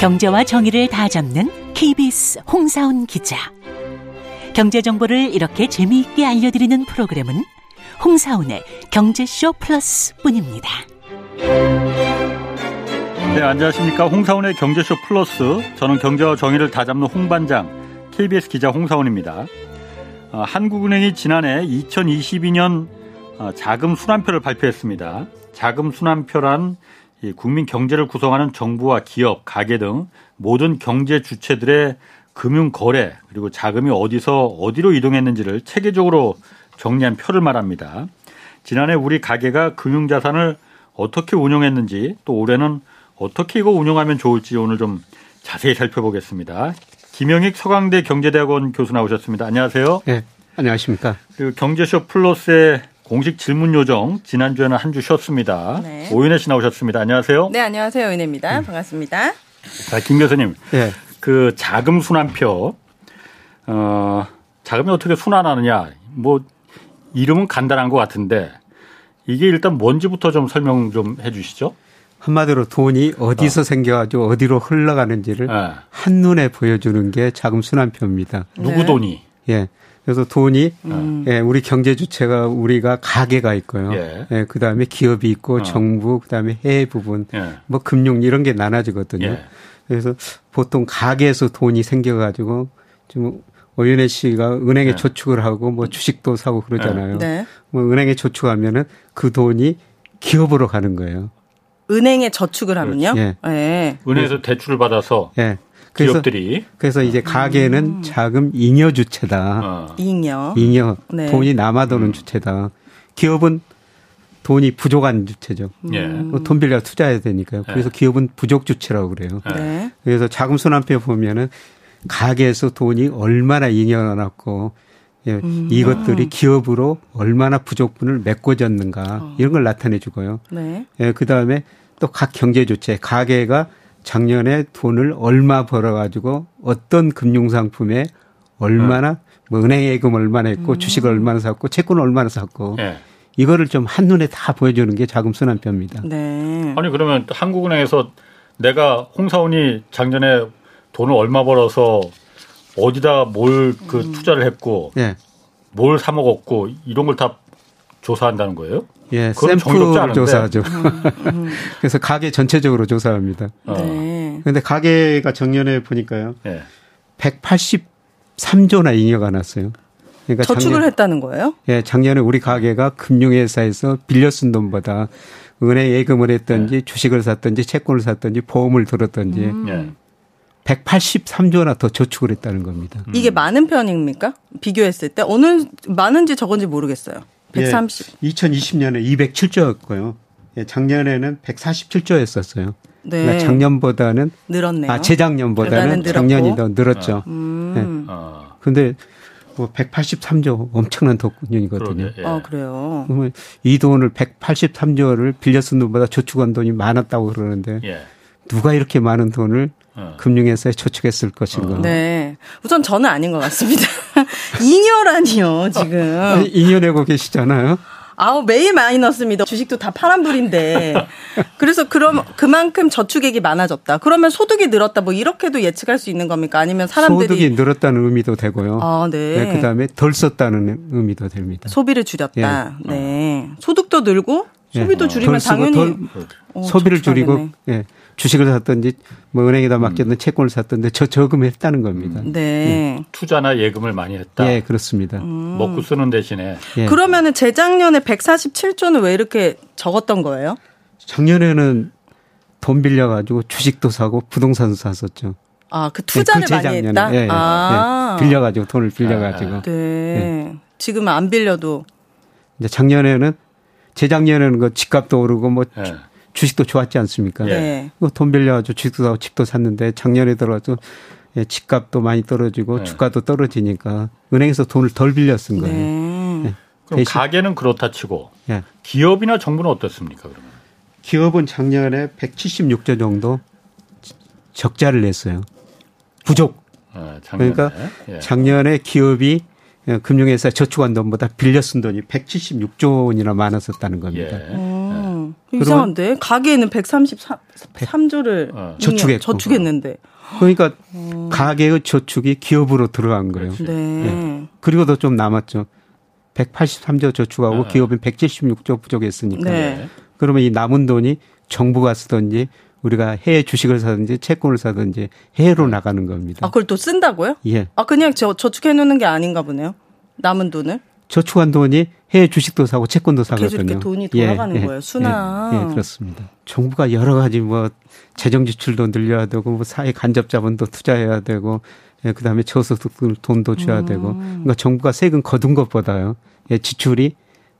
경제와 정의를 다 잡는 KBS 홍사훈 기자. 경제 정보를 이렇게 재미있게 알려드리는 프로그램은 홍사훈의 경제쇼 플러스뿐입니다. 네, 안녕하십니까. 홍사훈의 경제쇼 플러스. 저는 경제와 정의를 다 잡는 홍반장, KBS 기자 홍사훈입니다. 어, 한국은행이 지난해 2022년 어, 자금 순환표를 발표했습니다. 자금 순환표란 국민 경제를 구성하는 정부와 기업, 가게 등 모든 경제 주체들의 금융 거래 그리고 자금이 어디서 어디로 이동했는지를 체계적으로 정리한 표를 말합니다. 지난해 우리 가게가 금융 자산을 어떻게 운용했는지 또 올해는 어떻게 이거 운용하면 좋을지 오늘 좀 자세히 살펴보겠습니다. 김영익 서강대 경제대학원 교수 나오셨습니다. 안녕하세요. 네, 안녕하십니까. 그리고 경제쇼 플러스의 공식 질문 요정 지난주에는 한 주 쉬었습니다. 네. 오윤혜 씨 나오셨습니다. 안녕하세요. 네, 안녕하세요. 오윤혜입니다. 음. 반갑습니다. 자, 김 교수님. 네. 그 자금 순환표 어, 자금이 어떻게 순환하느냐? 뭐 이름은 간단한 것 같은데 이게 일단 뭔지부터 좀 설명 좀 해주시죠. 한마디로 돈이 어디서 어. 생겨가지고 어디로 흘러가는지를 네. 한눈에 보여주는 게 자금 순환표입니다. 누구 네. 돈이? 예. 그래서 돈이 음. 예, 우리 경제 주체가 우리가 가게가 있고요. 예. 예 그다음에 기업이 있고 어. 정부 그다음에 해외 부분 예. 뭐 금융 이런 게 나눠지거든요. 예. 그래서 보통 가게에서 돈이 생겨 가지고 좀 오윤혜 씨가 은행에 네. 저축을 하고 뭐 주식도 사고 그러잖아요. 네. 뭐 은행에 저축하면은 그 돈이 기업으로 가는 거예요. 은행에 저축을 하면요? 예. 네. 은행에서 대출을 받아서 예. 그래서, 기업들이 그래서 이제 가게는 음. 자금 잉여 주체다. 어. 잉여. 잉여. 네. 돈이 남아도는 음. 주체다. 기업은 돈이 부족한 주체죠. 예. 뭐돈 빌려 투자해야 되니까요. 그래서 예. 기업은 부족 주체라고 그래요. 네. 그래서 자금 순환표 보면은 가게에서 돈이 얼마나 잉여놨고 예, 음. 이것들이 기업으로 얼마나 부족분을 메꿔졌는가 어. 이런 걸 나타내 주고요. 네. 예, 그 다음에 또 각 경제 주체 가게가 작년에 돈을 얼마 벌어가지고 어떤 금융상품에 얼마나 뭐 은행 예금 얼마나 했고 음. 주식을 얼마나 샀고 채권을 얼마나 샀고 네. 이거를 좀 한눈에 다 보여주는 게 자금 순환표입니다. 네. 아니 그러면 한국은행에서 내가 홍사원이 작년에 돈을 얼마 벌어서 어디다 뭘그 음. 투자를 했고 네. 뭘 사 먹었고 이런 걸 다 조사한다는 거예요? 예, 샘플 조사죠. 음, 음. 그래서 가게 전체적으로 조사합니다. 어. 네. 근데 가게가 작년에 보니까요. 네. 183조나 잉여가 났어요. 그러니까 저축을 작년, 했다는 거예요? 예, 작년에 우리 가게가 금융회사에서 빌려 쓴 돈보다 은행 예금을 했든지 네. 주식을 샀든지 채권을 샀든지 보험을 들었든지 음. 183조나 더 저축을 했다는 겁니다. 이게 많은 편입니까? 비교했을 때 어느 많은지 적은지 모르겠어요. 130. 예, 2020년에 207조였고요. 예, 작년에는 147조였었어요. 네. 그러니까 작년보다는 늘었네요. 아 재작년보다는 작년이 더 늘었죠. 음. 예. 아. 근데 뭐 183조 엄청난 돈이거든요. 예. 아 그래요. 그러면 이 돈을 183조를 빌려 쓴 돈보다 저축한 돈이 많았다고 그러는데 예. 누가 이렇게 많은 돈을 어. 금융회사에 저축했을 것인가. 어. 네. 우선 저는 아닌 것 같습니다. 2년라니요, 지금. 2년 내고 계시잖아요. 아우 매일 많이 넣습니다. 주식도 다 파란불인데. 그래서 그럼 그만큼 저축액이 많아졌다. 그러면 소득이 늘었다. 뭐 이렇게도 예측할 수 있는 겁니까? 아니면 사람들이 소득이 늘었다는 의미도 되고요. 아, 네. 네 그다음에 덜 썼다는 의미도 됩니다. 소비를 줄였다. 예. 네. 소득도 늘고 소비도 예. 줄이면 당연히 덜, 어, 소비를 줄이고 예. 주식을 샀든지 뭐 은행에다 맡겼든 음. 채권을 샀든지 저 저금했다는 겁니다. 음. 네. 음. 투자나 예금을 많이 했다. 예, 그렇습니다. 음. 먹고 쓰는 대신에. 예. 그러면은 재작년에 147조는 왜 이렇게 적었던 거예요? 작년에는 돈 빌려 가지고 주식도 사고 부동산도 샀었죠. 아, 그 투자를 네, 그 많이 했다. 예, 예, 아. 예. 빌려 가지고 돈을 빌려 가지고. 아. 네. 예. 지금은 안 빌려도 이제 작년에는 재작년에는 그 집값도 오르고 뭐 예. 주식도 좋았지 않습니까? 네. 돈 빌려가지고 주식도 사고 집도 샀는데 작년에 들어서 예, 집값도 많이 떨어지고 네. 주가도 떨어지니까 은행에서 돈을 덜 빌려 쓴 거예요. 네. 네. 그럼. 가게는 그렇다 치고 네. 기업이나 정부는 어떻습니까? 그러면 기업은 작년에 176조 정도 적자를 냈어요. 부족. 아, 그러니까 예. 작년에 기업이 금융회사 저축한 돈보다 빌려 쓴 돈이 176조 원이나 많았었다는 겁니다. 예. 음. 이상한데 가계에는 133조를 어. 저축했고. 저축했는데. 그러니까 음. 가계의 저축이 기업으로 들어간 거예요. 네. 네. 그리고도 좀 남았죠. 183조 저축하고 네. 기업은 176조 부족했으니까. 네. 그러면 이 남은 돈이 정부가 쓰든지 우리가 해외 주식을 사든지 채권을 사든지 해외로 네. 나가는 겁니다. 아, 그걸 또 쓴다고요? 예. 아, 그냥 저, 저축해 놓는 게 아닌가 보네요. 남은 돈을? 저축한 돈이 해외 주식도 사고 채권도 사거든요. 계속 이렇게 돈이 돌아가는 예, 예 거예요. 순환. 예, 예, 그렇습니다. 정부가 여러 가지 뭐 재정 지출도 늘려야 되고 뭐 사회 간접 자본도 투자해야 되고 예, 그다음에 저소득 돈도 줘야 음. 되고 그러니까 정부가 세금 거둔 것보다요. 예, 지출이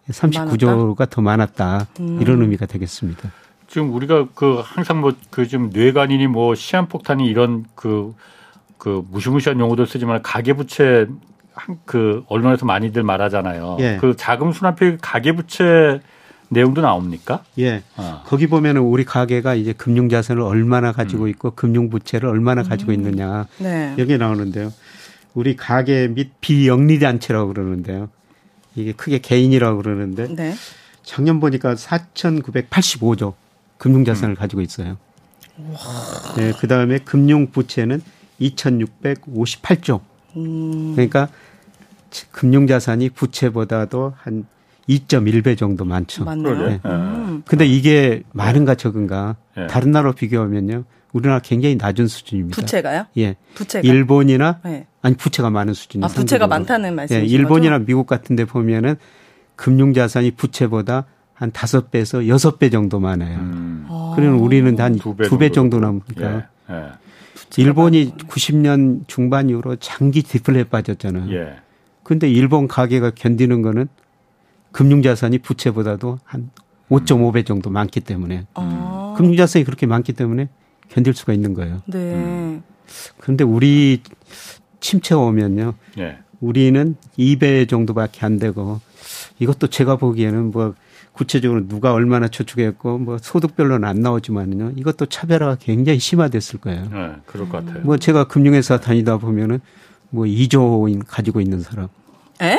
39조가 많았다? 더 많았다. 음. 이런 의미가 되겠습니다. 지금 우리가 그 항상 뭐그좀 뇌관이니 뭐 시한폭탄이 이런 그, 그 무시무시한 용어들 쓰지만 가계부채 그 언론에서 많이들 말하잖아요. 예. 그 자금 순환표 가계부채 내용도 나옵니까? 예. 어. 거기 보면은 우리 가계가 이제 금융 자산을 얼마나 가지고 음. 있고 금융 부채를 얼마나 가지고 음. 있느냐. 네. 여기 나오는데요. 우리 가계 및 비영리 단체라고 그러는데요. 이게 크게 개인이라고 그러는데 네. 작년 보니까 4,985조 금융 자산을 음. 가지고 있어요. 와. 네, 그다음에 금융 부채는 2,658조. 음. 그러니까 금융 자산이 부채보다도 한 2.1배 정도 많죠. 맞네요. 네. 음. 근데 이게 많은가 적은가 네. 다른 나라로 비교하면요. 우리나라 굉장히 낮은 수준입니다. 부채가요? 예. 부채가 일본이나 네. 아니 부채가 많은 수준이 아, 부채가 많다는 말씀이신 예, 일본이나 거죠? 미국 같은 데 보면은 금융 자산이 부채보다 한 다섯 배에서 여섯 배 정도 많아요. 음. 그러면 우리는 한 두배 정도 남으니까. 예. 예. 일본이 90년 중반 이후로 장기 디플레 빠졌잖아요. 예. 근데 일본 가계가 견디는 거는 금융자산이 부채보다도 한 5.5배 정도 많기 때문에 아. 금융자산이 그렇게 많기 때문에 견딜 수가 있는 거예요. 네. 음. 그런데 우리 침체 오면요. 예. 우리는 2배 정도밖에 안 되고 이것도 제가 보기에는 뭐 구체적으로 누가 얼마나 저축했고 뭐 소득별로는 안 나오지만요. 이것도 차별화가 굉장히 심화됐을 거예요. 네, 그럴 것 같아요. 뭐 제가 금융회사 다니다 보면은 뭐 2조인 가지고 있는 사람, 에?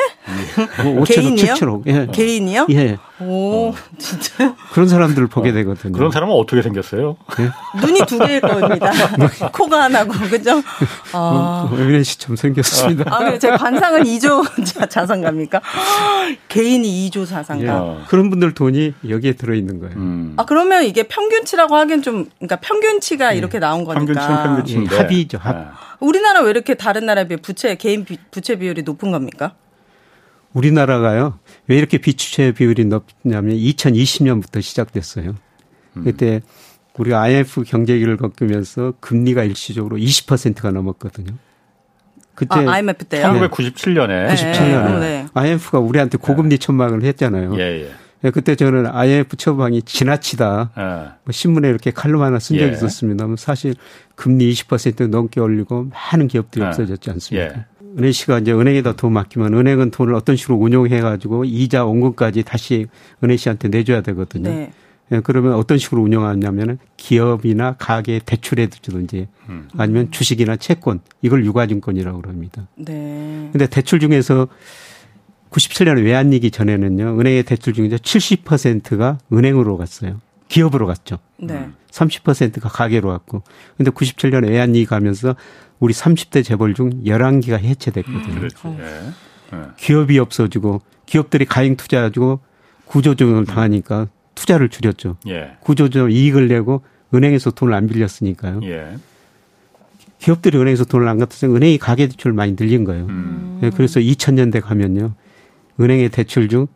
뭐 5천억, 개인이요? 7천억. 예. 개인이요? 예. 오, 어. 진짜. 그런 사람들을 보게 어. 되거든요. 그런 사람은 어떻게 생겼어요? 예? 눈이 두 개일 겁니다. 코가 하나고, 그죠? 아. 에미네 씨처럼 생겼습니다. 아, 그래. 제 관상은 2조 자산가입니까? 개인이 2조 자산가. 예. 그런 분들 돈이 여기에 들어있는 거예요. 음. 아, 그러면 이게 평균치라고 하기엔 좀, 그러니까 평균치가 예. 이렇게 나온 거니까. 평균치는 평균치인데. 예, 합의죠, 합. 예. 우리나라 왜 이렇게 다른 나라에 비해 부채, 개인 부채 비율이 높은 겁니까? 우리나라가요. 왜 이렇게 비추채 비율이 높냐면 2020년부터 시작됐어요. 음. 그때 우리가 IMF 경제기를 겪으면서 금리가 일시적으로 20%가 넘었거든요. 그때 아, IMF 때요? 1997년에 97년에 네. IMF가 우리한테 고금리 천막을 했잖아요. 예, 예. 네, 그때 저는 IMF 처방이 지나치다. 예. 뭐 신문에 이렇게 칼럼 하나 쓴 적이 예. 있었습니다. 사실 금리 20% 넘게 올리고 많은 기업들이 예. 없어졌지 않습니까? 예. 은행 씨가 이제 은행에다 돈 맡기면 은행은 돈을 어떤 식으로 운용해 가지고 이자 원금까지 다시 은행 씨한테 내줘야 되거든요. 네. 예, 그러면 어떤 식으로 운영하냐면은 기업이나 가게 대출해 주든지 음. 아니면 주식이나 채권 이걸 유가증권이라고 그럽니다. 네. 근데 대출 중에서 97년에 외환위기 전에는요. 은행의 대출 중에서 70%가 은행으로 갔어요. 기업으로 갔죠. 네. 30%가 가게로 갔고. 근데 97년에 외환위기 가면서 우리 30대 재벌 중 11기가 해체됐거든요. 그렇죠. 네. 네. 기업이 없어지고 기업들이 가행 투자해가지고 구조조정을 당하니까 투자를 줄였죠. 예. 구조조정 이익을 내고 은행에서 돈을 안 빌렸으니까요. 예. 기업들이 은행에서 돈을 안 갖다 은행이 가계 대출을 많이 늘린 거예요. 음. 네, 그래서 2000년대 가면요. 은행의 대출 중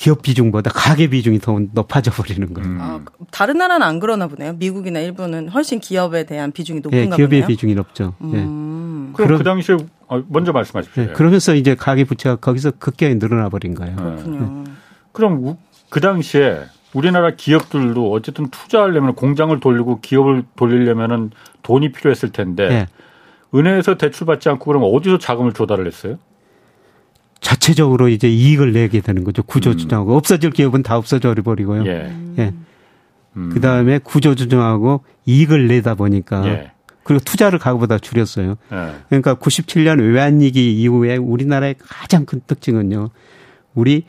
기업 비중보다 가계 비중이 더 높아져 버리는 거예요. 음. 아, 다른 나라는 안 그러나 보네요. 미국이나 일본은 훨씬 기업에 대한 비중이 높은가 네, 기업의 보네요. 비중이 높죠. 네. 음. 그럼 그 당시에 어, 먼저 말씀하십시오. 네, 그러면서 이제 가계 부채가 거기서 급격히 늘어나 버린 거예요. 그렇군요. 네. 그럼 그 당시에 우리나라 기업들도 어쨌든 투자하려면 공장을 돌리고 기업을 돌리려면은 돈이 필요했을 텐데 네. 은행에서 대출 받지 않고 그러면 어디서 자금을 조달을 했어요? 자체적으로 이제 이익을 내게 되는 거죠. 구조조정하고 음. 없어질 기업은 다 없어져 버리고요. 예. 예. 음. 그 다음에 구조조정하고 이익을 내다 보니까 예. 그리고 투자를 가구보다 줄였어요. 예. 그러니까 97년 외환위기 이후에 우리나라의 가장 큰 특징은요. 우리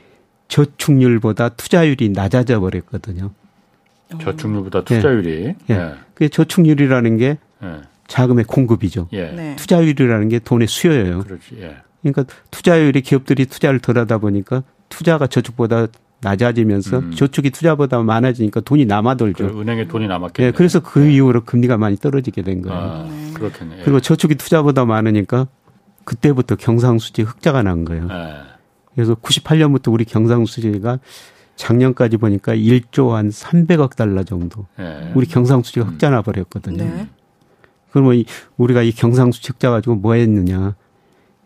저축률보다 투자율이 낮아져 버렸거든요. 저축률보다 투자율이. 예. 예. 예. 그 저축률이라는 게 예. 자금의 공급이죠. 예. 네. 투자율이라는 게 돈의 수요예요. 그렇지. 예. 그러니까 투자율이 기업들이 투자를 덜하다 보니까 투자가 저축보다 낮아지면서 음. 저축이 투자보다 많아지니까 돈이 남아돌죠. 그 은행에 돈이 남았겠네. 예, 그래서 그 네. 이후로 금리가 많이 떨어지게 된 거예요. 아, 그렇겠네. 예. 그리고 저축이 투자보다 많으니까 그때부터 경상수지 흑자가 난 거예요. 예. 그래서 98년부터 우리 경상수지가 작년까지 보니까 1조 한 300억 달러 정도. 예. 우리 경상수지가 흑자 나 버렸거든요. 네. 그러면 우리가 이 경상수지 흑자 가지고 뭐 했느냐?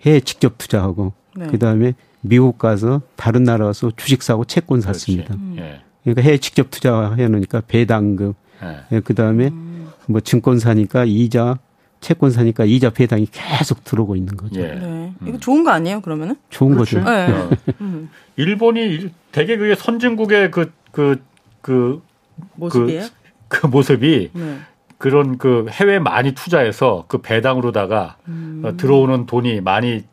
해외 직접 투자하고 네. 그다음에 미국 가서 다른 나라 가서 주식 사고 채권 샀습니다. 음. 예. 그러니까 해외 직접 투자해 놓으니까 배당금, 예. 예. 그다음에 음. 뭐 증권 사니까 이자, 채권 사니까 이자 배당이 계속 들어오고 있는 거죠. 예. 네. 음. 이거 좋은 거 아니에요? 그러면은? 좋은 그렇죠. 거죠. 네. 어. 일본이 되게 그게 선진국의 그 그, 그, 모습이에요? 그, 그 모습이 네. 그런 그 해외 많이 투자해서 그 배당으로다가 음. 어, 들어오는 돈이 많이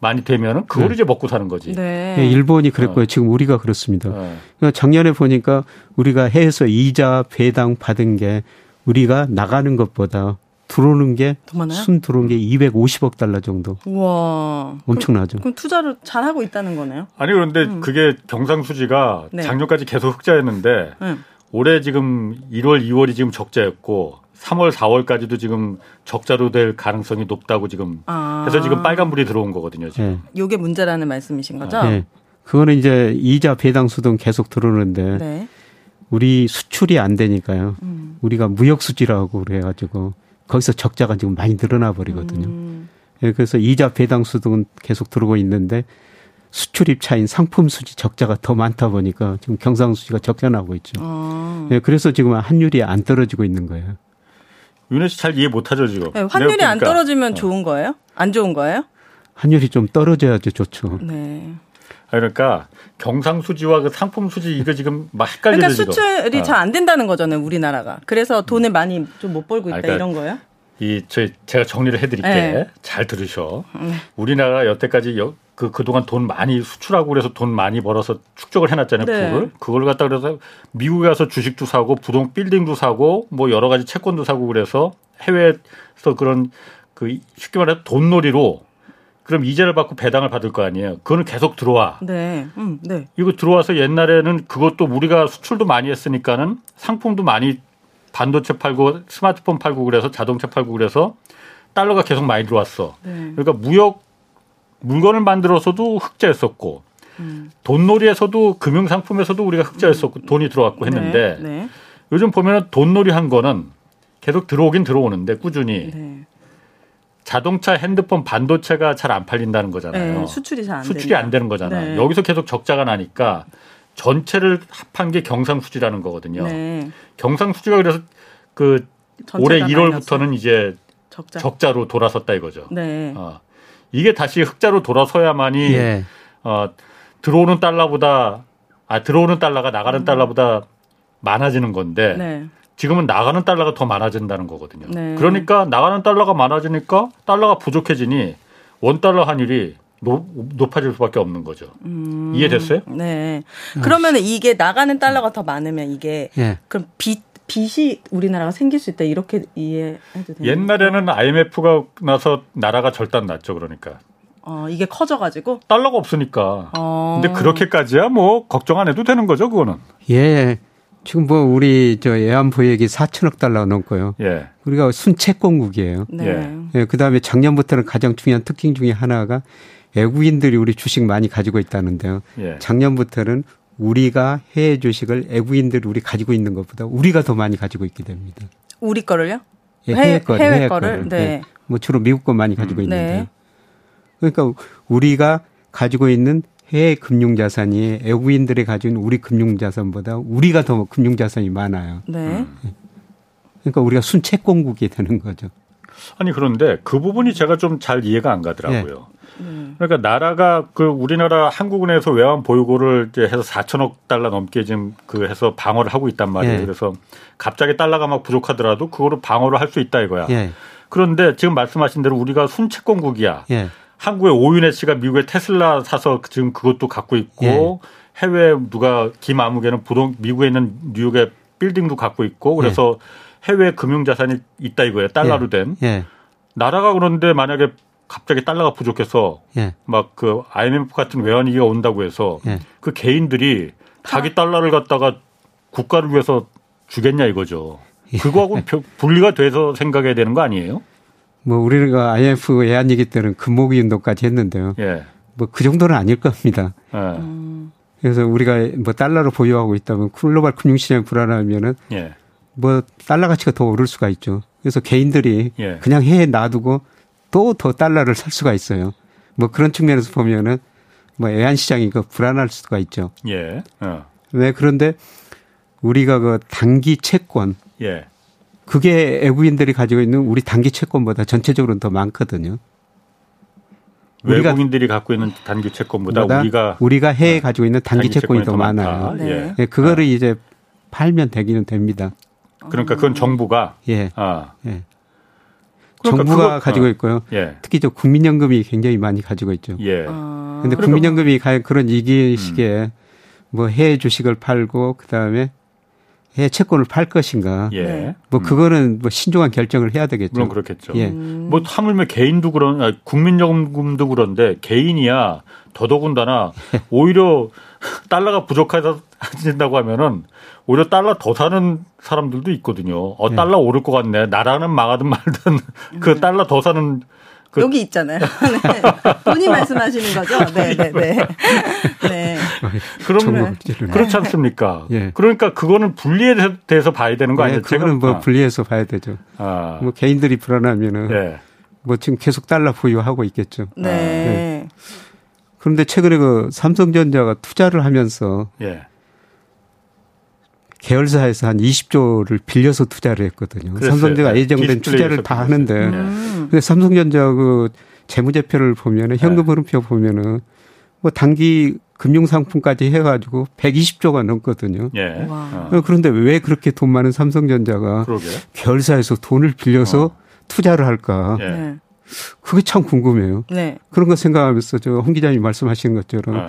많이 되면은 그걸 네. 이제 먹고 사는 거지. 네. 네 일본이 그랬고요. 어. 지금 우리가 그렇습니다. 어. 그러니까 작년에 보니까 우리가 해외에서 이자 배당 받은 게 우리가 나가는 것보다 들어오는 게 순 들어온 게 250억 달러 정도. 와 엄청나죠. 그럼, 그럼, 투자를 잘 하고 있다는 거네요. 아니 그런데 음. 그게 경상수지가 네. 작년까지 계속 흑자였는데 음. 올해 지금 1월, 2월이 지금 적자였고 3월, 4월까지도 지금 적자로 될 가능성이 높다고 지금 아. 해서 지금 빨간불이 들어온 거거든요. 지금. 네. 이게 문제라는 말씀이신 거죠? 네. 그거는 이제 이자 배당 수 등 계속 들어오는데 네. 우리 수출이 안 되니까요. 음. 우리가 무역 수지라고 그래가지고 거기서 적자가 지금 많이 늘어나 버리거든요. 음. 네, 그래서 이자 배당 수 등은 계속 들어오고 있는데 수출입 차인 상품 수지 적자가 더 많다 보니까 지금 경상 수지가 적자 나고 있죠. 아. 네, 그래서 지금 환율이 안 떨어지고 있는 거예요. 윤혜 씨 잘 이해 못하죠 지금. 네, 환율이 안 떨어지면 어. 좋은 거예요? 안 좋은 거예요? 환율이 좀 떨어져야죠 좋죠. 네. 그러니까 경상 수지와 그 상품 수지 이거 지금 막 헷갈리죠. 그러니까 수출이 어. 잘안 된다는 거잖아요, 우리나라가. 그래서 돈을 많이 좀 못 벌고 있다 그러니까 이런 거예요? 이 저 제가 정리를 해드릴게. 네. 잘 들으셔. 네. 우리나라 여태까지 여, 그 그동안 돈 많이 수출하고 그래서 돈 많이 벌어서 축적을 해놨잖아요. 네. 그걸 그걸 갖다 그래서 미국에 가서 주식도 사고 부동 빌딩도 사고 뭐 여러 가지 채권도 사고 그래서 해외에서 그런 그 쉽게 말해서 돈놀이로 그럼 이자를 받고 배당을 받을 거 아니에요. 그거는 계속 들어와. 네. 음, 네. 이거 들어와서 옛날에는 그것도 우리가 수출도 많이 했으니까는 상품도 많이 반도체 팔고 스마트폰 팔고 그래서 자동차 팔고 그래서 달러가 계속 많이 들어왔어. 네. 그러니까 무역 물건을 만들어서도 흑자였었고 음. 돈놀이에서도 금융 상품에서도 우리가 흑자였었고 돈이 들어왔고 했는데 네, 네. 요즘 보면은 돈놀이 한 거는 계속 들어오긴 들어오는데 꾸준히 네. 자동차, 핸드폰, 반도체가 잘 안 팔린다는 거잖아요. 네, 수출이 잘 안 수출이 안 되는 거잖아요. 네. 여기서 계속 적자가 나니까 전체를 합한 게 경상수지라는 거거든요. 네. 경상수지가 그래서 그 올해 1월부터는 이제 적자. 로 돌아섰다 이거죠. 네. 어. 이게 다시 흑자로 돌아서야만이 예. 어, 들어오는 달러보다 아 들어오는 달러가 나가는 음. 달러보다 많아지는 건데 네. 지금은 나가는 달러가 더 많아진다는 거거든요. 네. 그러니까 나가는 달러가 많아지니까 달러가 부족해지니 원 달러 환율이 높, 아질 수밖에 없는 거죠. 음, 이해됐어요? 네. 그러면 이게 나가는 달러가 더 많으면 이게 예. 그럼 빚 빚이 우리나라가 생길 수 있다 이렇게 이해해도 되나요? 옛날에는 IMF가 나서 나라가 절단 났죠 그러니까. 어, 이게 커져가지고? 달러가 없으니까. 어. 근데 그렇게까지야 뭐 걱정 안 해도 되는 거죠, 그거는. 예. 지금 뭐 우리 저 외환보유액이 4천억 달러 넘고요. 예. 우리가 순채권국이에요. 네. 예. 예. 그다음에 작년부터는 가장 중요한 특징 중에 하나가 외국인들이 우리 주식 많이 가지고 있다는데요. 예. 작년부터는 우리가 해외 주식을 외국인들이 우리 가지고 있는 것보다 우리가 더 많이 가지고 있게 됩니다. 우리 거를요? 예, 해외, 해외, 거를, 해외 거를. 네. 네. 뭐 주로 미국 거 많이 가지고 음, 있는데. 네. 그러니까 우리가 가지고 있는 해외 금융 자산이 외국인들이 가지고 있는 우리 금융 자산보다 우리가 더 금융 자산이 많아요. 네. 예. 그러니까 우리가 순채권국이 되는 거죠. 아니 그런데 그 부분이 제가 좀 잘 이해가 안 가더라고요. 네. 음. 그러니까 나라가 그 우리나라 한국은행에서 외환 보유고를 이제 해서 4천억 달러 넘게 지금 그 해서 방어를 하고 있단 말이에요. 예. 그래서 갑자기 달러가 막 부족하더라도 그거로 방어를 할 수 있다 이거야. 예. 그런데 지금 말씀하신 대로 우리가 순채권국이야. 예. 한국의 오윤혜 씨가 미국의 테슬라 사서 지금 그것도 갖고 있고 예. 해외 누가 김아무개는 부동 미국에 있는 뉴욕의 빌딩도 갖고 있고 그래서 예. 해외 금융 자산이 있다 이거예요. 달러로 예. 된. 예. 나라가 그런데 만약에 갑자기 달러가 부족해서 예. 막그 IMF 같은 외환위기가 온다고 해서 예. 그 개인들이 자기 달러를 갖다가 국가를 위해서 주겠냐 이거죠. 예. 그거하고 분리가 돼서 생각해야 되는 거 아니에요? 뭐 우리가 IMF 외환위기 때는 금모기 운동까지 했는데요. 예. 뭐그 정도는 아닐 겁니다. 예. 음. 그래서 우리가 뭐 달러를 보유하고 있다면 글로벌 금융시장이 불안하면은 예. 뭐 달러 가치가 더 오를 수가 있죠. 그래서 개인들이 예. 그냥 해에 놔두고 또 더 달러를 살 수가 있어요. 뭐 그런 측면에서 보면은 뭐 애한 시장이 그 불안할 수가 있죠. 예. 어. 네 그런데 우리가 그 단기 채권 예. 그게 외국인들이 가지고 있는 우리 단기 채권보다 전체적으로는 더 많거든요. 외국인들이 갖고 있는 단기 채권보다 우리가 우리가 해에 어, 가지고 있는 단기, 단기 채권이 더 많아요. 네. 네. 그거를 아. 이제 팔면 되기는 됩니다. 그러니까 그건 정부가 예. 아. 예. 그러니까 정부가 그거, 가지고 어. 있고요. 예. 특히 저 국민연금이 굉장히 많이 가지고 있죠. 예. 아. 근데 국민연금이 그런 위기 시기에 음. 뭐 해외 주식을 팔고 그다음에 해 채권을 팔 것인가. 예. 네. 뭐 음. 그거는 뭐 신중한 결정을 해야 되겠죠. 물론 그렇겠죠. 예. 음. 뭐 하물며 개인도 그런 아, 국민연금도 그런데 개인이야 더더군다나 오히려 달러가 부족해진다고 하면은 오히려 달러 더 사는 사람들도 있거든요. 어 네. 달러 오를 것 같네. 나라는 망하든 말든 그 음. 달러 더 사는 그 여기 있잖아요. 네. 본인 말씀하시는 거죠? 네, 네, 네. 네. 그러면 그렇지 않습니까? 예. 그러니까 그거는 분리에 대해서 봐야 되는 거 네, 아니에요? 그거는 뭐 아. 분리해서 봐야 되죠. 아. 뭐 개인들이 불안하면은 예. 뭐 지금 계속 달러 보유하고 있겠죠. 네. 네. 그런데 최근에 그 삼성전자가 투자를 하면서 예. 계열사에서 한 20조를 빌려서 투자를 했거든요. 그랬어요. 삼성전자가 네. 예정된 투자를 다 하는데 음. 근데 삼성전자 그 재무제표를 보면은 현금 네. 흐름표 보면은 뭐 단기 금융 상품까지 해가지고 120조가 넘거든요. 예. 와. 어. 그런데 왜 그렇게 돈 많은 삼성전자가 그러게. 계열사에서 돈을 빌려서 어. 투자를 할까? 예. 네. 그게 참 궁금해요. 네. 그런 거 생각하면서 저 홍 기자님 말씀하신 것처럼 네.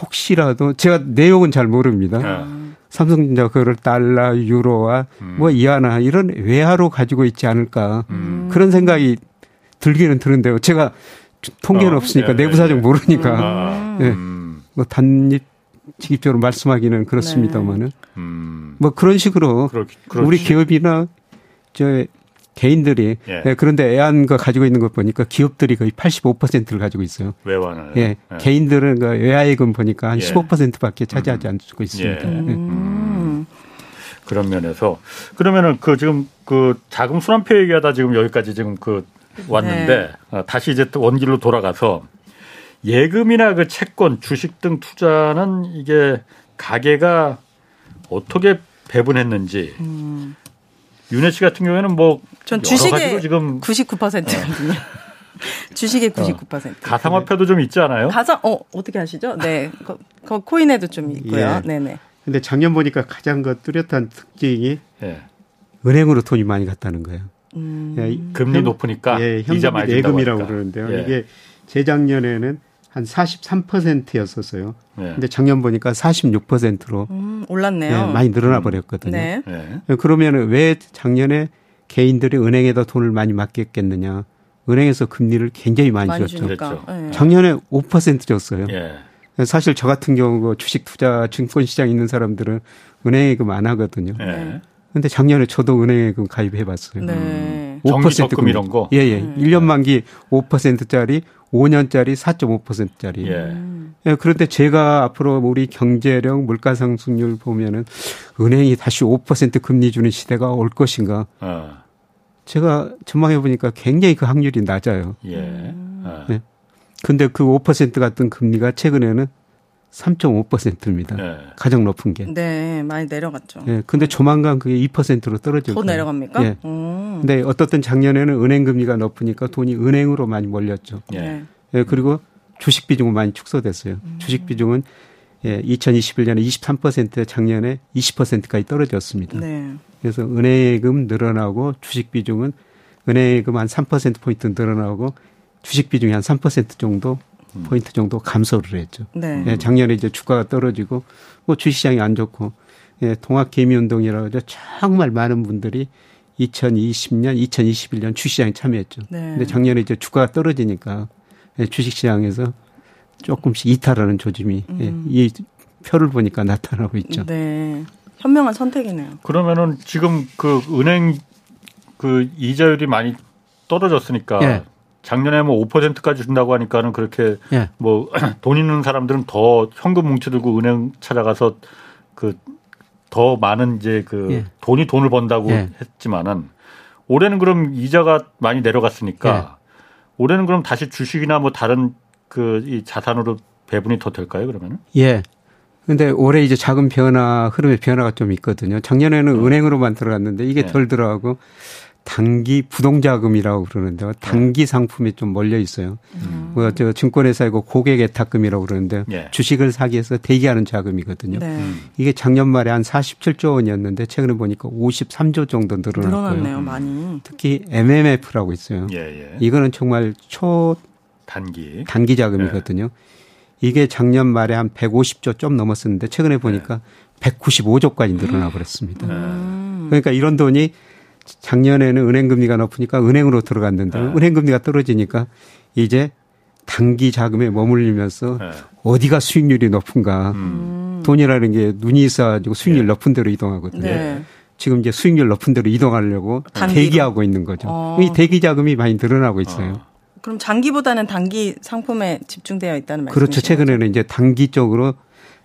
혹시라도 제가 내용은 잘 모릅니다. 네. 삼성전자 그거를 달러, 유로와 음. 뭐 이하나 이런 외화로 가지고 있지 않을까 음. 그런 생각이 들기는 드는데요. 제가 통계는 어, 없으니까 네, 내부 사정 네. 모르니까 음. 네. 뭐 단립 직접적으로 말씀하기는 그렇습니다만은 네. 음. 뭐 그런 식으로 그렇, 우리 기업이나 저 개인들이 예. 예. 그런데 애안가 가지고 있는 것 보니까 기업들이 거의 85%를 가지고 있어요. 외환을. 예. 예. 개인들은 그 외화예금 보니까 한 예. 15%밖에 차지하지 음. 않고 있습니다. 예. 예. 음. 그런 면에서 그러면은 그 지금 그 자금 순환표 얘기하다 지금 여기까지 지금 그 왔는데 네. 어, 다시 이제 또 원기로 돌아가서 예금이나 그 채권, 주식 등 투자는 이게 가계가 어떻게 배분했는지 음. 윤혜 씨 같은 경우에는 뭐 전 주식의 지금 99%거든요. 주식의 99%. 어. 가상화폐도 좀 있지 않아요? 가상 어 어떻게 하시죠? 네, 그, 그 코인에도 좀 있고요. 예. 네네. 근데 작년 보니까 가장 그 뚜렷한 특징이 예. 은행으로 돈이 많이 갔다는 거예요. 음. 예, 금리 높으니까 예, 현금 예금이라고 그러는데요. 예. 이게 재작년에는 한 43%였었어요. 네. 근데 작년 보니까 46%로 음, 올랐네요. 네, 많이 늘어나 버렸거든요. 네. 네. 그러면 왜 작년에 개인들이 은행에다 돈을 많이 맡겼겠느냐? 은행에서 금리를 굉장히 많이, 많이 줬죠. 그렇죠. 네. 작년에 5% 줬어요. 예. 사실 저 같은 경우 그 주식 투자 증권 시장 있는 사람들은 은행예금 안 하거든요. 예. 근데 작년에 저도 은행예금 가입해 봤어요. 네. 5%금 이런 거. 예, 예. 음. 1년 만기 5%짜리 5년짜리 4.5%짜리. 예. 예. 그런데 제가 앞으로 우리 경제력 물가 상승률 보면은 은행이 다시 5% 금리 주는 시대가 올 것인가. 어. 제가 전망해 보니까 굉장히 그 확률이 낮아요. 예. 어. 네. 근데 그 5% 같은 금리가 최근에는 3.5%입니다. 네. 가장 높은 게. 네, 많이 내려갔죠. 네, 근데 조만간 그게 2%로 떨어질 더 거예요. 내려갑니까? 네. 음. 근데 어떻든 작년에는 은행 금리가 높으니까 돈이 은행으로 많이 몰렸죠. 네. 네 그리고 주식 비중은 많이 축소됐어요. 음. 주식 비중은 예, 2021년에 23% 작년에 20%까지 떨어졌습니다. 네. 그래서 은행예금 늘어나고 주식 비중은 은행예금 한 3% 포인트 늘어나고 주식 비중이 한 3% 정도 음. 포인트 정도 감소를 했죠. 네. 예, 작년에 이제 주가가 떨어지고 뭐 주시장이 안 좋고 예, 통합 개미 운동이라고 하죠. 정말 많은 분들이 2020년, 2021년 주시장에 참여했죠. 네. 근데 작년에 이제 주가가 떨어지니까 예, 주식시장에서 조금씩 이탈하는 조짐이 예, 음. 이 표를 보니까 나타나고 있죠. 네. 현명한 선택이네요. 그러면은 지금 그 은행 그 이자율이 많이 떨어졌으니까 예. 작년에 뭐 5%까지 준다고 하니까는 그렇게 예. 뭐돈 있는 사람들은 더 현금 뭉치 들고 은행 찾아가서 그 더 많은 이제 그 예. 돈이 돈을 번다고 예. 했지만은 올해는 그럼 이자가 많이 내려갔으니까 예. 올해는 그럼 다시 주식이나 뭐 다른 그 이 자산으로 배분이 더 될까요, 그러면은? 예. 근데 올해 이제 작은 변화, 흐름의 변화가 좀 있거든요. 작년에는 음. 은행으로만 들어갔는데 이게 네. 덜 들어가고 단기 부동자금이라고 그러는데요. 단기 상품이 좀 몰려 있어요. 음. 뭐저 증권회사이고 고객 애탁금이라고 그러는데 네. 주식을 사기 위해서 대기하는 자금이거든요. 네. 이게 작년 말에 한 47조 원이었는데 최근에 보니까 53조 정도 늘어났고요. 늘어났네요, 많이. 특히 MMF라고 있어요. 예, 예. 이거는 정말 초 단기 단기 자금이거든요. 예. 이게 작년 말에 한 150조 좀 넘었었는데 최근에 보니까 네. 195조까지 늘어나 버렸습니다. 음. 그러니까 이런 돈이 작년에는 은행 금리가 높으니까 은행으로 들어갔는데 네. 은행 금리가 떨어지니까 이제 단기 자금에 머물리면서 네. 어디가 수익률이 높은가. 음. 돈이라는 게 눈이 있어가지고 수익률 네. 높은 데로 이동하거든요. 네. 지금 이제 수익률 높은 데로 이동하려고 단기로? 대기하고 있는 거죠. 어. 이 대기 자금이 많이 늘어나고 있어요. 어. 그럼 장기보다는 단기 상품에 집중되어 있다는 말씀이죠? 그렇죠. 최근에는 이제 단기 쪽으로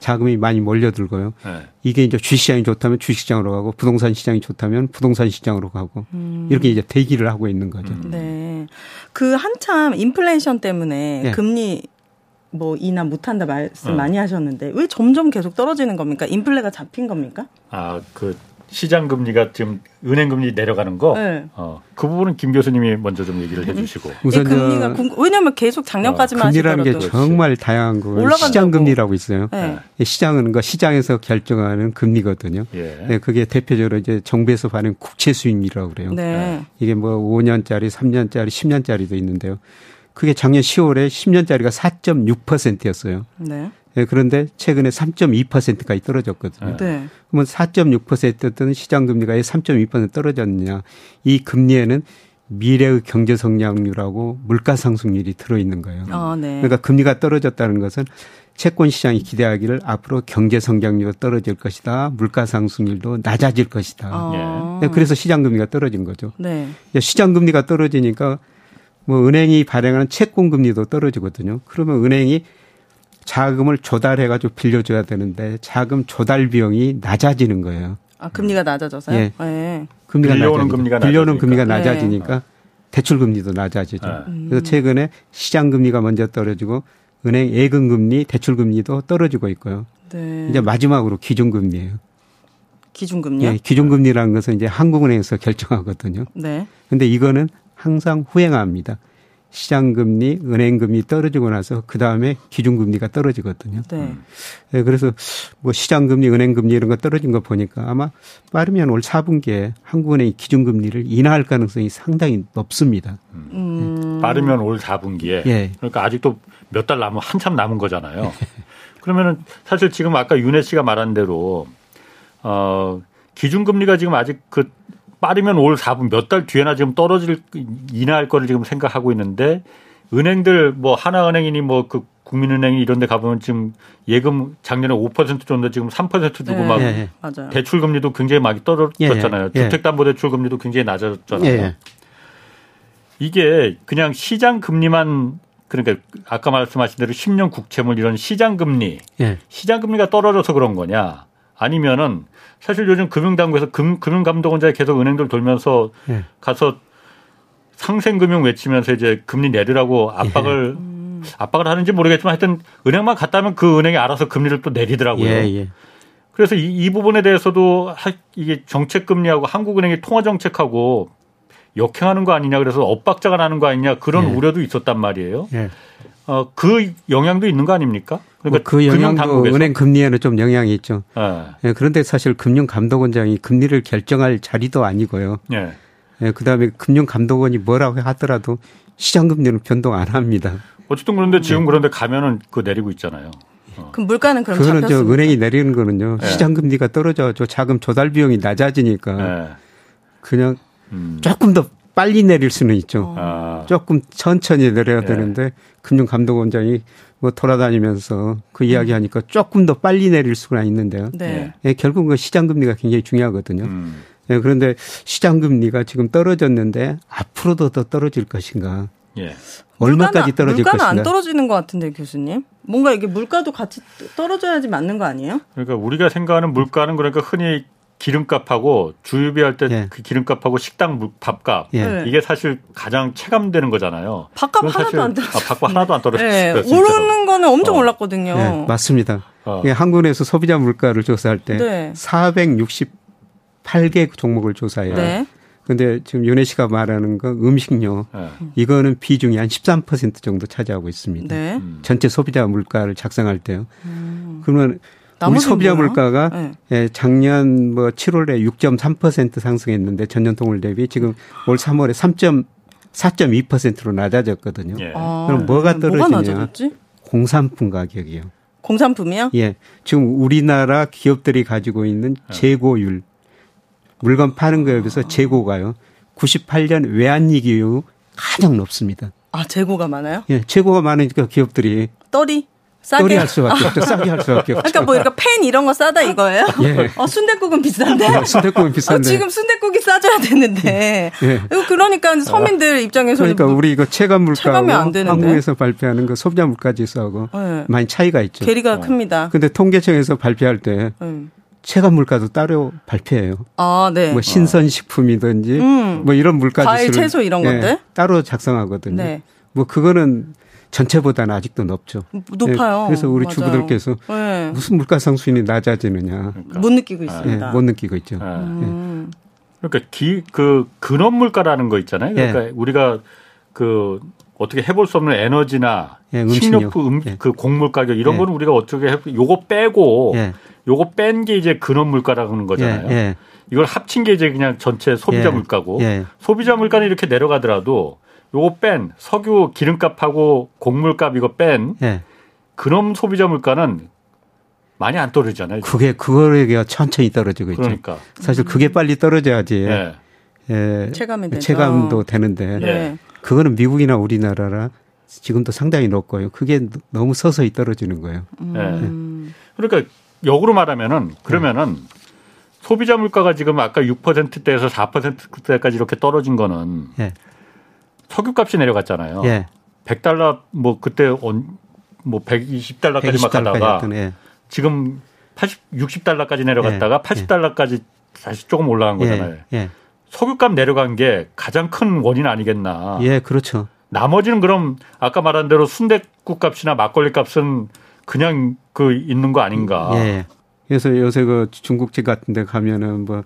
자금이 많이 몰려들고요. 네. 이게 이제 주식시장이 좋다면 주식시장으로 가고 부동산 시장이 좋다면 부동산 시장으로 가고 음. 이렇게 이제 대기를 하고 있는 거죠. 음. 네. 그 한참 인플레이션 때문에 네. 금리 뭐 이나 못한다 말씀 어. 많이 하셨는데 왜 점점 계속 떨어지는 겁니까? 인플레가 잡힌 겁니까? 아, 그 시장 금리가 지금 은행 금리 내려가는 거, 네. 어, 그 부분은 김 교수님이 먼저 좀 얘기를 해주시고. 우선 금리가 궁, 왜냐하면 계속 작년까지만 어, 금리라는 게 정말 다양한 거. 시장 금리라고 있어요. 네. 예, 시장은 그 시장에서 결정하는 금리거든요. 예. 네, 그게 대표적으로 이제 정부에서 발행 국채 수익률이라고 그래요. 네. 이게 뭐 5년짜리, 3년짜리, 10년짜리도 있는데요. 그게 작년 10월에 10년짜리가 4.6%였어요. 네. 예, 그런데 최근에 3.2%까지 떨어졌거든요. 네. 그러면 4.6%였던 시장 금리가 왜3.2% 떨어졌느냐? 이 금리에는 미래의 경제 성장률하고 물가 상승률이 들어 있는 거예요. 아, 네. 그러니까 금리가 떨어졌다는 것은 채권 시장이 기대하기를 앞으로 경제 성장률이 떨어질 것이다. 물가 상승률도 낮아질 것이다. 아. 네. 그래서 시장 금리가 떨어진 거죠. 네. 시장 금리가 떨어지니까 뭐 은행이 발행하는 채권 금리도 떨어지거든요. 그러면 은행이 자금을 조달해가지고 빌려줘야 되는데 자금 조달 비용이 낮아지는 거예요. 아 금리가 낮아져서요? 예. 네. 금리가 빌려오는 금리가 빌려오는 금리가 낮아지니까 네. 대출 금리도 낮아지죠. 네. 그래서 최근에 시장 금리가 먼저 떨어지고 은행 예금 금리, 대출 금리도 떨어지고 있고요. 네. 이제 마지막으로 기준 금리예요. 기준 금리요? 예, 기준 금리라는 것은 이제 한국은행에서 결정하거든요. 네. 근데 이거는 항상 후행합니다. 시장금리, 은행금리 떨어지고 나서 그 다음에 기준금리가 떨어지거든요. 네. 네. 그래서 뭐 시장금리, 은행금리 이런 거 떨어진 거 보니까 아마 빠르면 올 4분기에 한국은행이 기준금리를 인하할 가능성이 상당히 높습니다. 음. 네. 빠르면 올 4분기에. 예. 그러니까 아직도 몇 달 남은 한참 남은 거잖아요. 그러면은 사실 지금 아까 윤혜 씨가 말한 대로 어 기준금리가 지금 아직 그 빠르면 올 4분 몇 달 뒤에나 지금 떨어질 인하할 거를 지금 생각하고 있는데 은행들 뭐 하나은행이니 뭐 그 국민은행이 이런 데 가보면 지금 예금 작년에 5% 정도 지금 3% 주고 네. 막 예, 예. 대출 금리도 굉장히 많이 떨어졌잖아요. 예, 예. 주택담보대출 금리도 굉장히 낮아졌잖아요. 예, 예. 이게 그냥 시장 금리만 그러니까 아까 말씀하신 대로 10년 국채물 이런 시장 금리, 시장 금리가 떨어져서 그런 거냐? 아니면은 사실 요즘 금융당국에서 금, 금융감독원장이 계속 은행들 돌면서 네. 가서 상생금융 외치면서 이제 금리 내리라고 압박을 예. 압박을 하는지 모르겠지만 하여튼 은행만 갔다면 그 은행이 알아서 금리를 또 내리더라고요. 예, 예. 그래서 이, 이, 부분에 대해서도 하, 이게 정책 금리하고 한국은행이 통화 정책하고 역행하는 거 아니냐 그래서 엇박자가 나는 거 아니냐 그런 예. 우려도 있었단 말이에요. 예. 어, 그 영향도 있는 거 아닙니까? 그러니까 뭐 그 영향도 은행 금리에는 좀 영향이 있죠. 네. 네, 그런데 사실 금융감독원장이 금리를 결정할 자리도 아니고요. 네. 네, 그다음에 금융감독원이 뭐라고 하더라도 시장 금리는 변동 안 합니다. 어쨌든 그런데 지금 네. 그런데 가면은 그 내리고 있잖아요. 어. 그럼 물가는 그럼 그거는 잡혔습니까? 저 은행이 내리는 거는요. 네. 시장 금리가 떨어져 저 자금 조달 비용이 낮아지니까 네. 그냥 음. 조금 더 빨리 내릴 수는 있죠. 아. 조금 천천히 내려야 네. 되는데 금융감독원장이 뭐 돌아다니면서 그 이야기하니까 조금 더 빨리 내릴 수가 있는데요. 네. 예, 결국 그 시장 금리가 굉장히 중요하거든요. 음. 예, 그런데 시장 금리가 지금 떨어졌는데 앞으로도 더 떨어질 것인가? 예. 얼마까지 떨어질 물가는 것인가? 안 떨어지는 것 같은데 교수님. 뭔가 이게 물가도 같이 떨어져야지 맞는 거 아니에요? 그러니까 우리가 생각하는 물가는 그러니까 흔히 기름값하고 주유비 할 때그 예. 기름값하고 식당 밥값 예. 이게 사실 가장 체감되는 거잖아요. 밥값 하나도 안 떨어. 아, 밥값 하나도 안 떨어졌어요. 예. 오르는 거는 엄청 어. 올랐거든요. 예, 맞습니다. 어. 예, 한국에서 소비자 물가를 조사할 때 네. 468개 종목을 조사해요. 네. 근데 지금 윤혜 씨가 말하는 거 음식료 네. 이거는 비중이 한 13% 정도 차지하고 있습니다. 네. 전체 소비자 물가를 작성할 때요. 음. 그러면 우리 소비자? 물가가 네. 예, 작년 뭐 7월에 6.3% 상승했는데 전년 동월 대비 지금 올 3월에 3. 4.2%로 낮아졌거든요. 예. 아, 그럼 뭐가 떨어지냐? 뭐가 공산품 가격이요. 공산품이요? 예. 지금 우리나라 기업들이 가지고 있는 예. 재고율 물건 파는 거에 비해서 재고가요. 98년 외환위기 이후 가장 높습니다. 아, 재고가 많아요? 예, 재고가 많으니까 기업들이 떨이 싸게 할 수밖에 없죠. 싸게 할 수밖에 없죠. 그러니까 뭐 이렇게 펜 이런 거 싸다 이거예요? 예. 어, 순대국은 비싼데. 네, 순대국은 비싼데. 어, 지금 순대국이 싸져야 되는데. 예. 이거 그러니까 서민들 입장에서는 그러니까 우리 이거 체감 물가하고 한국에서 발표하는 그 소비자 물가 지수하고 네. 많이 차이가 있죠. 괴리가 어. 큽니다. 근데 통계청에서 발표할 때 음. 체감 물가도 따로 발표해요. 아, 네. 뭐 신선 식품이든지 음. 뭐 이런 물가 지수를 과일, 채소 이런 예, 것들 따로 작성하거든요. 네. 뭐 그거는 전체보다는 아직도 높죠. 높아요. 네, 그래서 우리 맞아요. 주부들께서 네. 무슨 물가 상승이 낮아지느냐 그러니까. 못 느끼고 있습니다. 네, 못 느끼고 있죠. 네. 음. 그러니까 기, 그 근원 물가라는 거 있잖아요. 그러니까 네. 우리가 그 어떻게 해볼 수 없는 에너지나 예, 식료품, 음, 예. 그 곡물 가격 이런 예. 거는 우리가 어떻게 해, 요거 빼고 예. 요거 뺀 게 이제 근원 물가라는 거잖아요. 예, 예. 이걸 합친 게 이제 그냥 전체 소비자 물가고 소비자 물가는 이렇게 내려가더라도 요거 뺀 석유 기름값하고 곡물값 이거 뺀 네. 그놈 소비자 물가는 많이 안 떨어지잖아요. 그게 그거에 천천히 떨어지고 있죠. 그러니까 사실 그게 빨리 떨어져야지 네. 예, 체감이 체감도 되는데 네. 그거는 미국이나 우리나라라 지금도 상당히 높고요. 그게 너무 서서히 떨어지는 거예요. 음. 네. 그러니까 역으로 말하면은 그러면은 소비자 물가가 지금 아까 6%대에서 4%대까지 이렇게 떨어진 거는 네. 석유값이 내려갔잖아요. 예. 100달러 뭐 그때 온, 뭐 120달러까지 막 가다가 예. 지금 80, 60달러까지 내려갔다가 예. 80달러까지 다시 조금 올라간 예. 거잖아요. 예. 석유값 내려간 게 가장 큰 원인 아니겠나. 예, 그렇죠. 나머지는 그럼 아까 말한 대로 순대국 값이나 막걸리 값은 그냥 그 있는 거 아닌가. 예. 그래서 요새 그 중국집 같은 데 가면은 뭐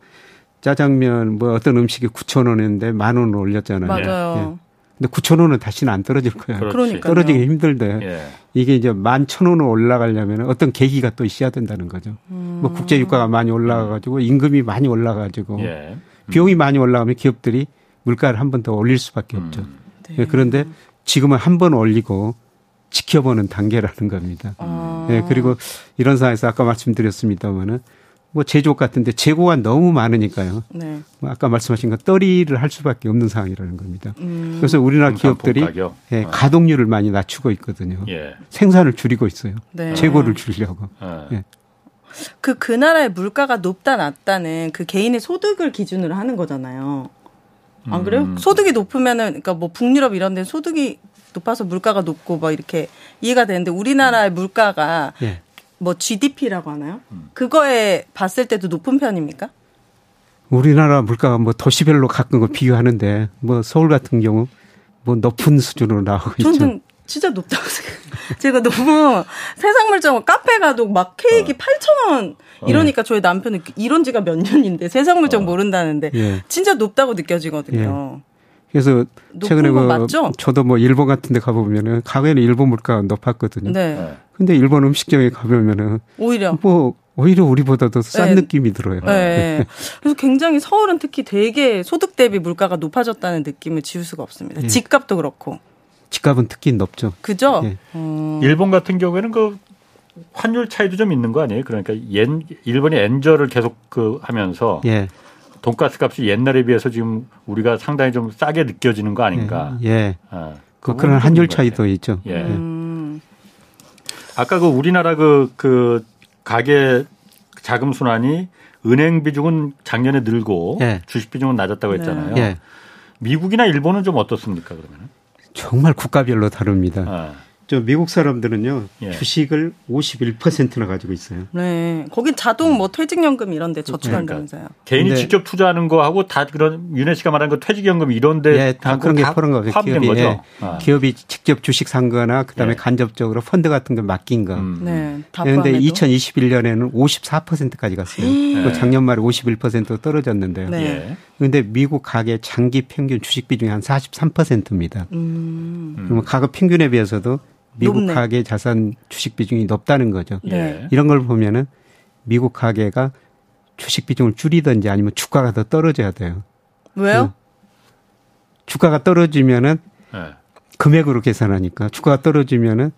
짜장면 뭐 어떤 음식이 9천 원인데 만 원을 올렸잖아요. 맞아요. 예. 근데 9천 원은 다시는 안 떨어질 거예요. 그러니까 떨어지기 힘들대. 예. 이게 이제 만천 원을 올라가려면 어떤 계기가 또 있어야 된다는 거죠. 음. 뭐 국제 유가가 많이 올라가 가지고 임금이 많이 올라가지고 예. 음. 비용이 많이 올라가면 기업들이 물가를 한 번 더 올릴 수밖에 음. 없죠. 네. 예, 그런데 지금은 한 번 올리고 지켜보는 단계라는 겁니다. 아. 예, 그리고 이런 상황에서 아까 말씀드렸습니다마는 뭐 제조업 같은데 재고가 너무 많으니까요. 네. 뭐 아까 말씀하신 것 떨이를 할 수밖에 없는 상황이라는 겁니다. 음. 그래서 우리나라 기업들이 예, 어. 가동률을 많이 낮추고 있거든요. 예. 생산을 줄이고 있어요. 네. 재고를 줄이려고. 예. 예. 그, 그 나라의 물가가 높다 낮다는 그 개인의 소득을 기준으로 하는 거잖아요. 안 그래요? 음. 소득이 높으면은, 그러니까 뭐 북유럽 이런 데 소득이 높아서 물가가 높고 뭐 이렇게 이해가 되는데 우리나라의 물가가 예. 뭐 GDP라고 하나요? 음. 그거에 봤을 때도 높은 편입니까? 우리나라 물가가 뭐 도시별로 가끔 거 비교하는데 뭐 서울 같은 경우 뭐 높은 수준으로 나오고 있죠. 저는 진짜 높다고 생각해요. 제가 너무 세상 물정 카페 가도 막 케이크 어. 8천 원 이러니까 어. 저희 남편은 이런 지가 몇 년인데 세상 물정 어. 모른다는데 예. 진짜 높다고 느껴지거든요. 예. 그래서 최근에 그 맞죠? 저도 뭐 일본 같은 데 가보면은 과거에는 일본 물가가 높았거든요. 네. 근데 일본 음식점에 가보면은 오히려 뭐 오히려 우리보다도 싼 네. 느낌이 들어요. 네. 그래서 굉장히 서울은 특히 되게 소득 대비 물가가 높아졌다는 느낌을 지울 수가 없습니다. 네. 집값도 그렇고. 집값은 특히 높죠. 그죠? 네. 음. 일본 같은 경우에는 그 환율 차이도 좀 있는 거 아니에요? 그러니까 엔, 일본이 엔저를 계속 그 하면서 예. 돈가스 값이 옛날에 비해서 지금 우리가 상당히 좀 싸게 느껴지는 거 아닌가? 예. 예. 아, 그 그런 환율 차이도 있죠. 예. 음. 아까 그 우리나라 그, 그 가계 자금 순환이 은행 비중은 작년에 늘고 예. 주식 비중은 낮았다고 네. 했잖아요. 네. 미국이나 일본은 좀 어떻습니까 그러면? 정말 국가별로 다릅니다. 아. 저 미국 사람들은요 예. 주식을 51%나 가지고 있어요. 네, 거긴 자동 뭐 퇴직연금 이런데 저축한다면서요. 그러니까 개인이 직접 투자하는 거하고 다 그런 윤혜 씨가 말한 그 퇴직연금 이런데 예, 다 그런 게 포함 거죠. 기업이 거죠? 예, 아. 기업이 직접 주식 산 거나 그다음에 예. 간접적으로 펀드 같은 거 맡긴 거. 음. 네, 그런데 2021년에는 54%까지 갔어요. 네. 작년 말에 51% 떨어졌는데요. 네. 그런데 미국 가계 장기 평균 주식 비중이 한 43%입니다. 음. 그러면 가급 평균에 비해서도 미국 높네. 가계 자산 주식 비중이 높다는 거죠. 네. 이런 걸 보면은 미국 가계가 주식 비중을 줄이든지 아니면 주가가 더 떨어져야 돼요. 왜요? 그 주가가 떨어지면은 네. 금액으로 계산하니까 주가가 떨어지면은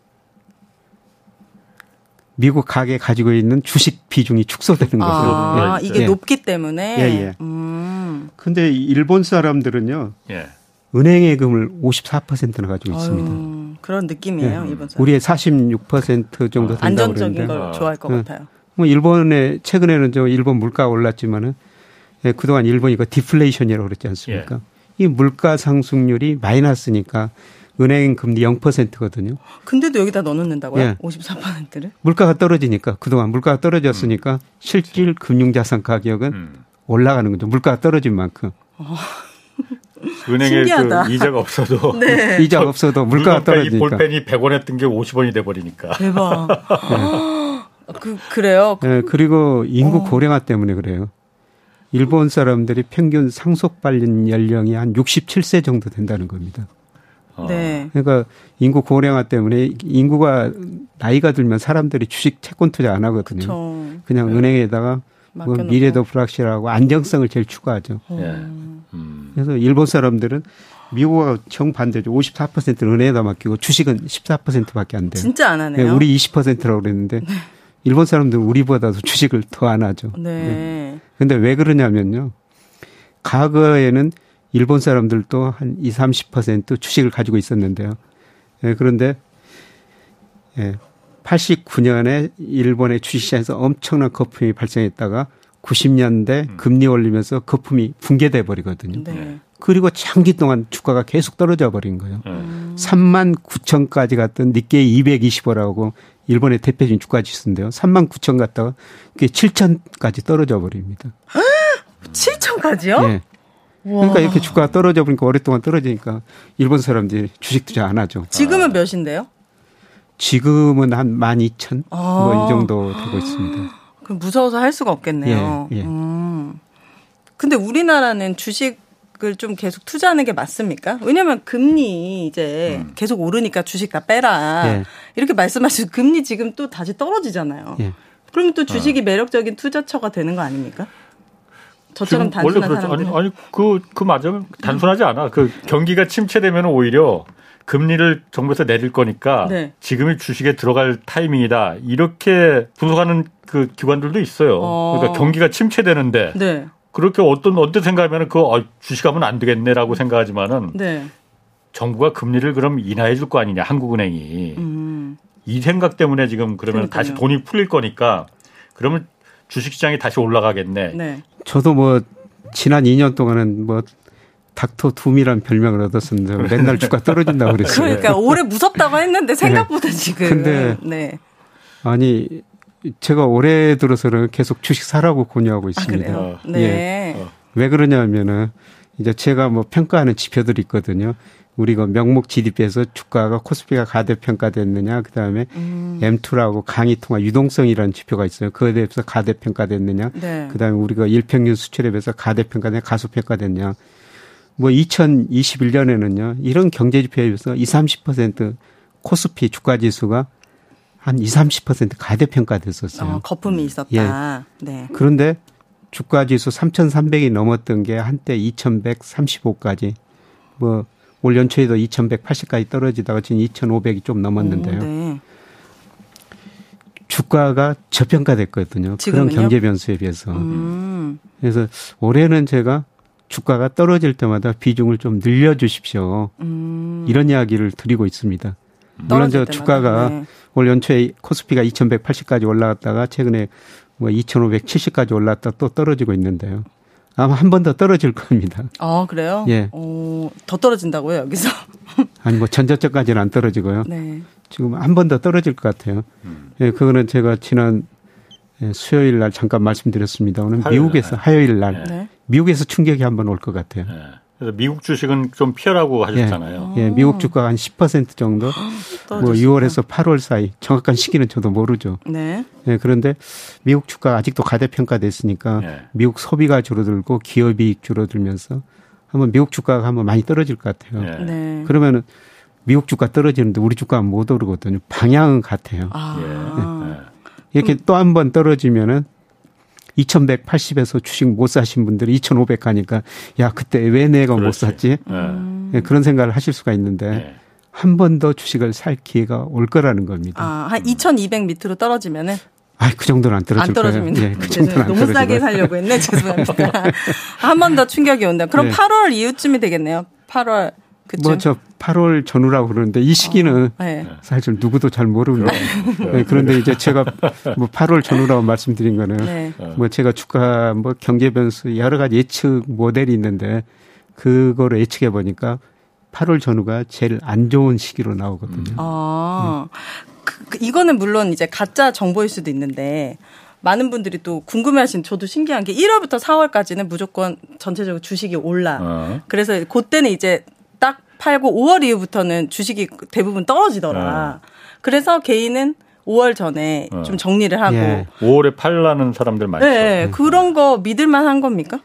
미국 가계 가지고 있는 주식 비중이 축소되는 거죠. 아, 예. 이게 예. 높기 때문에. 예, 예. 음. 근데 일본 사람들은요. 예. 은행예금을 54%나 가지고 있습니다. 아유, 그런 느낌이에요, 네. 일본 사람. 우리의 46% 정도 된다고 안정적인 걸 좋아할 것 네. 같아요. 뭐 일본에 최근에는 저 일본 물가 올랐지만은 예, 그동안 일본이 그 디플레이션이라고 그랬지 않습니까? 예. 이 물가 상승률이 마이너스니까 은행 금리 0%거든요. 근데도 여기다 넣어놓는다고요? 예. 54%를? 물가가 떨어지니까 그동안 물가가 떨어졌으니까 음. 실질 금융자산 가격은 음. 올라가는 거죠. 물가가 떨어진 만큼. 어. 은행에 그 이자가 없어도 네. 이자가 없어도 물가가 떨어지니까 볼펜이 100원 했던 게 50원이 돼 버리니까. 대박. 네. 그 그래요. 네, 그리고 인구 어. 고령화 때문에 그래요. 일본 사람들이 평균 상속 발린 연령이 한 67세 정도 된다는 겁니다. 어. 네. 그러니까 인구 고령화 때문에 인구가 나이가 들면 사람들이 주식 채권 투자 안 하거든요. 그쵸. 그냥 네. 은행에다가 뭐 미래도 불확실하고 안정성을 제일 추구하죠. 네. 음. 그래서 일본 사람들은 미국과 정반대죠. 54%는 은행에다 맡기고 주식은 14%밖에 안 돼요. 진짜 안 하네요. 네, 우리 20%라고 그랬는데 네. 일본 사람들은 우리보다도 주식을 더 안 하죠. 네. 네. 근데 왜 그러냐면요. 과거에는 일본 사람들도 한 20, 30% 주식을 가지고 있었는데요. 예, 그런데 예, 89년에 일본의 주식시장에서 엄청난 거품이 발생했다가 90년대 음. 금리 올리면서 거품이 붕괴돼 버리거든요. 네. 그리고 장기 동안 주가가 계속 떨어져 버린 거예요. 음. 3만 9천까지 갔던 니케이 225라고 일본의 대표적인 주가 지수인데요. 3만 9천 갔다가 그게 7천까지 떨어져 버립니다. 7천까지요? 네. 그러니까 이렇게 주가가 떨어져 버리니까 오랫동안 떨어지니까 일본 사람들이 주식 투자 안 하죠. 지금은 몇인데요? 지금은 한 12,000? 아. 뭐이 정도 되고 있습니다. 그럼 무서워서 할 수가 없겠네요. 예, 예. 음. 근데 우리나라는 주식을 좀 계속 투자하는 게 맞습니까? 왜냐면 금리 이제 음. 계속 오르니까 주식 다 빼라. 예. 이렇게 말씀하시고 금리 지금 또 다시 떨어지잖아요. 예. 그러면 또 주식이 어. 매력적인 투자처가 되는 거 아닙니까? 저처럼 단순한 원래 그렇죠. 아니, 아니 그, 그 맞아요. 단순하지 않아. 그 경기가 침체되면 오히려 금리를 정부에서 내릴 거니까 네. 지금이 주식에 들어갈 타이밍이다. 이렇게 분석하는 그 기관들도 있어요. 어. 그러니까 경기가 침체되는데 네. 그렇게 어떤 어떤 생각하면 그 어, 주식하면 안 되겠네라고 생각하지만은 네. 정부가 금리를 그럼 인하해 줄 거 아니냐 한국은행이 음. 이 생각 때문에 지금 그러면 그러니까요. 다시 돈이 풀릴 거니까 그러면 주식시장이 다시 올라가겠네. 네. 저도 뭐 지난 2년 동안은 뭐 닥터 둠이란 별명을 얻었습니다. 맨날 주가 떨어진다고 그랬어요. 그러니까 올해 무섭다고 했는데 생각보다 네. 지금. 근데 네. 아니 제가 올해 들어서는 계속 주식 사라고 권유하고 있습니다. 아, 네. 예. 왜 그러냐면은 이제 제가 뭐 평가하는 지표들이 있거든요. 우리가 명목 GDP에서 주가가 코스피가 가대평가됐느냐, 그 다음에 음. M2라고 강의 통화 유동성이라는 지표가 있어요. 그에 대해서 가대평가됐느냐, 네. 그 다음에 우리가 일평균 수출에 비해서 가대평가냐, 가소평가됐냐. 뭐 2021년에는요, 이런 경제 지표에 비해서 20, 30% 코스피 주가 지수가 한 20, 30% 가대평가됐었어요. 어, 거품이 있었다. 예. 네. 그런데 주가 지수 3,300이 넘었던 게 한때 2,135까지 뭐 올 연초에도 2,180까지 떨어지다가 지금 2,500이 좀 넘었는데요. 오, 네. 주가가 저평가됐거든요. 지금은요? 그런 경제 변수에 비해서. 음. 그래서 올해는 제가 주가가 떨어질 때마다 비중을 좀 늘려 주십시오. 음. 이런 이야기를 드리고 있습니다. 물론 저 주가가 네. 올 연초에 코스피가 2,180까지 올라갔다가 최근에 뭐 2,570까지 올랐다 또 떨어지고 있는데요. 아마 한 번 더 떨어질 겁니다. 아, 그래요? 예. 어, 더 떨어진다고요, 여기서? 아니, 뭐 전저점까지는 안 떨어지고요. 네. 지금 한 번 더 떨어질 것 같아요. 음. 예, 그거는 제가 지난 예, 수요일 날 잠깐 말씀드렸습니다. 오늘 미국에서 화요일 날 네. 미국에서 충격이 한번 올 것 같아요. 네. 그래서 미국 주식은 좀 피하라고 하셨잖아요. 예, 예 미국 주가가 한 10% 정도 뭐 6월에서 8월 사이 정확한 시기는 저도 모르죠. 네. 예, 그런데 미국 주가가 아직도 가대평가됐으니까 네. 미국 소비가 줄어들고 기업이익 줄어들면서 한번 미국 주가가 한번 많이 떨어질 것 같아요. 네. 네. 그러면은 미국 주가 떨어지는데 우리 주가는 못 오르거든요. 방향은 같아요. 아. 네. 이렇게 또 한 번 떨어지면은 2180에서 주식 못 사신 분들이 2500 가니까 야 그때 왜 내가 그렇지. 못 샀지? 네. 네. 그런 생각을 하실 수가 있는데 네. 한번 더 주식을 살 기회가 올 거라는 겁니다. 아, 한 2200 밑으로 떨어지면은 아, 그 정도는 안 떨어질 안 떨어집니다. 거예요. 예, 그 정도는 너무 싸게 살려고 했네. 죄송합니다. 한 번 더 충격이 온다. 그럼 네. 8월 이후쯤이 되겠네요. 8월 뭐저 8월 전후라고 그러는데 이 시기는 어, 네. 사실 누구도 잘 모릅니다. 네, 그런데 이제 제가 뭐 8월 전후라고 말씀드린 거는 네. 뭐 제가 주가 뭐 경제 변수 여러 가지 예측 모델이 있는데 그거를 예측해 보니까 8월 전후가 제일 안 좋은 시기로 나오거든요. 아, 그, 그, 이거는 물론 이제 가짜 정보일 수도 있는데 많은 분들이 또 궁금해하신 저도 신기한 게 1월부터 4월까지는 무조건 전체적으로 주식이 올라. 어. 그래서 그때는 이제 딱 팔고 5월 이후부터는 주식이 대부분 떨어지더라. 네. 그래서 개인은 5월 전에 네. 좀 정리를 하고 예. 5월에 팔라는 사람들 많죠. 네, 네. 그런 거 믿을 만 한 겁니까?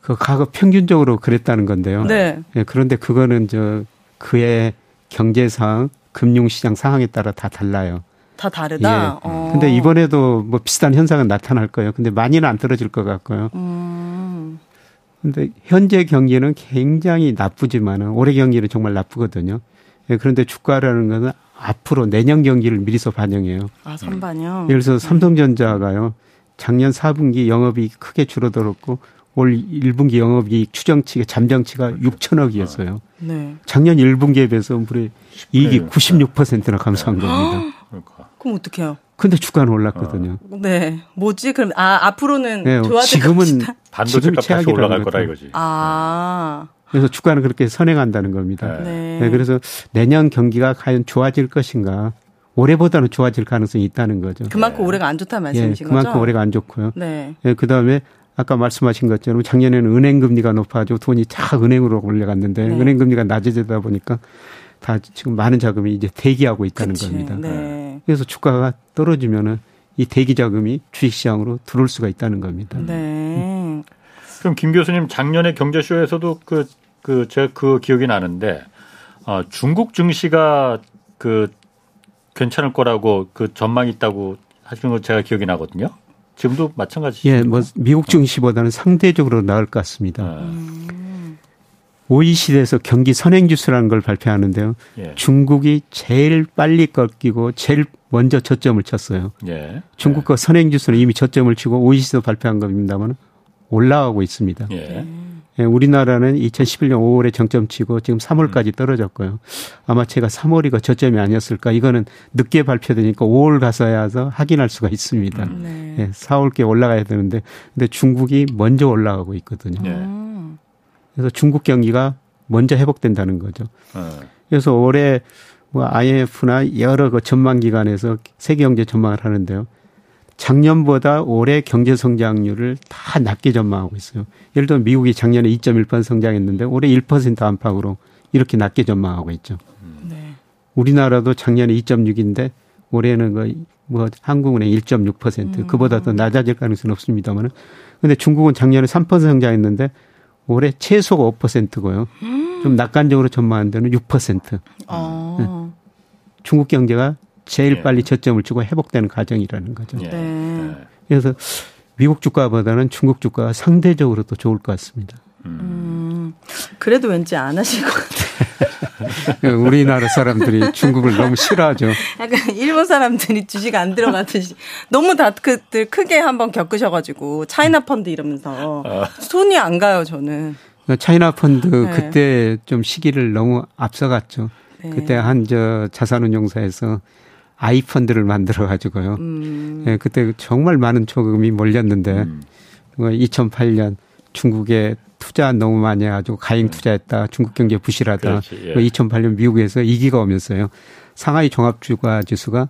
그 과거 평균적으로 그랬다는 건데요. 네. 예, 그런데 그거는 저 그의 경제상 금융 시장 상황에 따라 다 달라요. 다 다르다. 예. 어. 근데 이번에도 뭐 비슷한 현상은 나타날 거예요. 근데 많이는 안 떨어질 것 같고요. 음. 근데 현재 경기는 굉장히 나쁘지만은 올해 경기는 정말 나쁘거든요. 예, 그런데 주가라는 것은 앞으로 내년 경기를 미리서 반영해요. 아, 선반영. 예를 들어서 삼성전자가요. 작년 4분기 영업이익 크게 줄어들었고 올 1분기 영업이익 추정치가 잠정치가 6천억이었어요. 네. 작년 1분기에 비해서 우리 이익이 96%나 감소한 겁니다. 그러니까. 그럼 어떡해요? 근데 주가는 올랐거든요. 어. 네. 뭐지? 그럼 아 앞으로는 네, 좋아질 지금은 반도체 값 다시 올라갈 거다 이거지. 아. 그래서 주가는 그렇게 선행한다는 겁니다. 네. 네. 그래서 내년 경기가 과연 좋아질 것인가? 올해보다는 좋아질 가능성이 있다는 거죠. 그만큼 네. 올해가 안 좋다 말씀이신 예, 그만큼 거죠? 올해가 안 좋고요. 네. 예, 그다음에 아까 말씀하신 것처럼 작년에는 은행 금리가 높아지고 돈이 쫙 은행으로 올라갔는데 네. 은행 금리가 낮아지다 보니까 다 지금 많은 자금이 이제 대기하고 있다는 그치. 겁니다. 네. 그래서 주가가 떨어지면은 이 대기 자금이 주식시장으로 들어올 수가 있다는 겁니다. 네. 그럼 김 교수님 작년에 경제쇼에서도 그, 그, 제가 그 기억이 나는데, 어, 중국 증시가 그 괜찮을 거라고 그 전망이 있다고 하시는 거 제가 기억이 나거든요. 지금도 마찬가지죠. 예, 뭐 미국 증시보다는 상대적으로 나을 것 같습니다. 음. OECD에서 경기 선행 지수라는 걸 발표하는데요. 예. 중국이 제일 빨리 꺾이고 제일 먼저 저점을 쳤어요. 예. 중국 거 선행 지수는 이미 저점을 치고 OECD도 발표한 겁니다만 올라가고 있습니다. 예. 예, 우리나라는 2011년 5월에 정점 치고 지금 3월까지 음. 떨어졌고요. 아마 제가 3월이가 저점이 아니었을까. 이거는 늦게 발표되니까 5월 가서야 서 확인할 수가 있습니다. 음. 네. 예, 4월께 올라가야 되는데 근데 중국이 먼저 올라가고 있거든요. 네. 그래서 중국 경기가 먼저 회복된다는 거죠. 네. 그래서 올해 뭐 IMF나 여러 그 전망 기관에서 세계 경제 전망을 하는데요. 작년보다 올해 경제 성장률을 다 낮게 전망하고 있어요. 예를 들어 미국이 작년에 2.1% 성장했는데 올해 1% 안팎으로 이렇게 낮게 전망하고 있죠. 네. 우리나라도 작년에 2.6인데 올해는 그 뭐 한국은행 1.6% 음. 그보다 더 낮아질 가능성은 없습니다만은 근데 중국은 작년에 3% 성장했는데 올해 최소가 5%고요. 음. 좀 낙관적으로 전망한 데는 6%. 어. 네. 중국 경제가 제일 예. 빨리 저점을 주고 회복되는 과정이라는 거죠. 예. 네. 그래서 미국 주가보다는 중국 주가가 상대적으로 더 좋을 것 같습니다. 음, 그래도 왠지 안 하실 것 같아요. 우리나라 사람들이 중국을 너무 싫어하죠. 약간 일본 사람들이 주식 안 들어가듯이 너무 다크들 크게 한번 겪으셔가지고 차이나 펀드 이러면서 아. 손이 안 가요 저는. 차이나 펀드 네. 그때 좀 시기를 너무 앞서갔죠. 네. 그때 한 저 자산운용사에서 아이 펀드를 만들어 가지고요. 음. 예, 그때 정말 많은 초금이 몰렸는데 음. 2008년 중국에 투자 너무 많이 해가지고 가행 네. 투자했다. 중국 경제 부실하다. 그렇지, 예. 2008년 미국에서 이기가 오면서요. 상하이 종합주가 지수가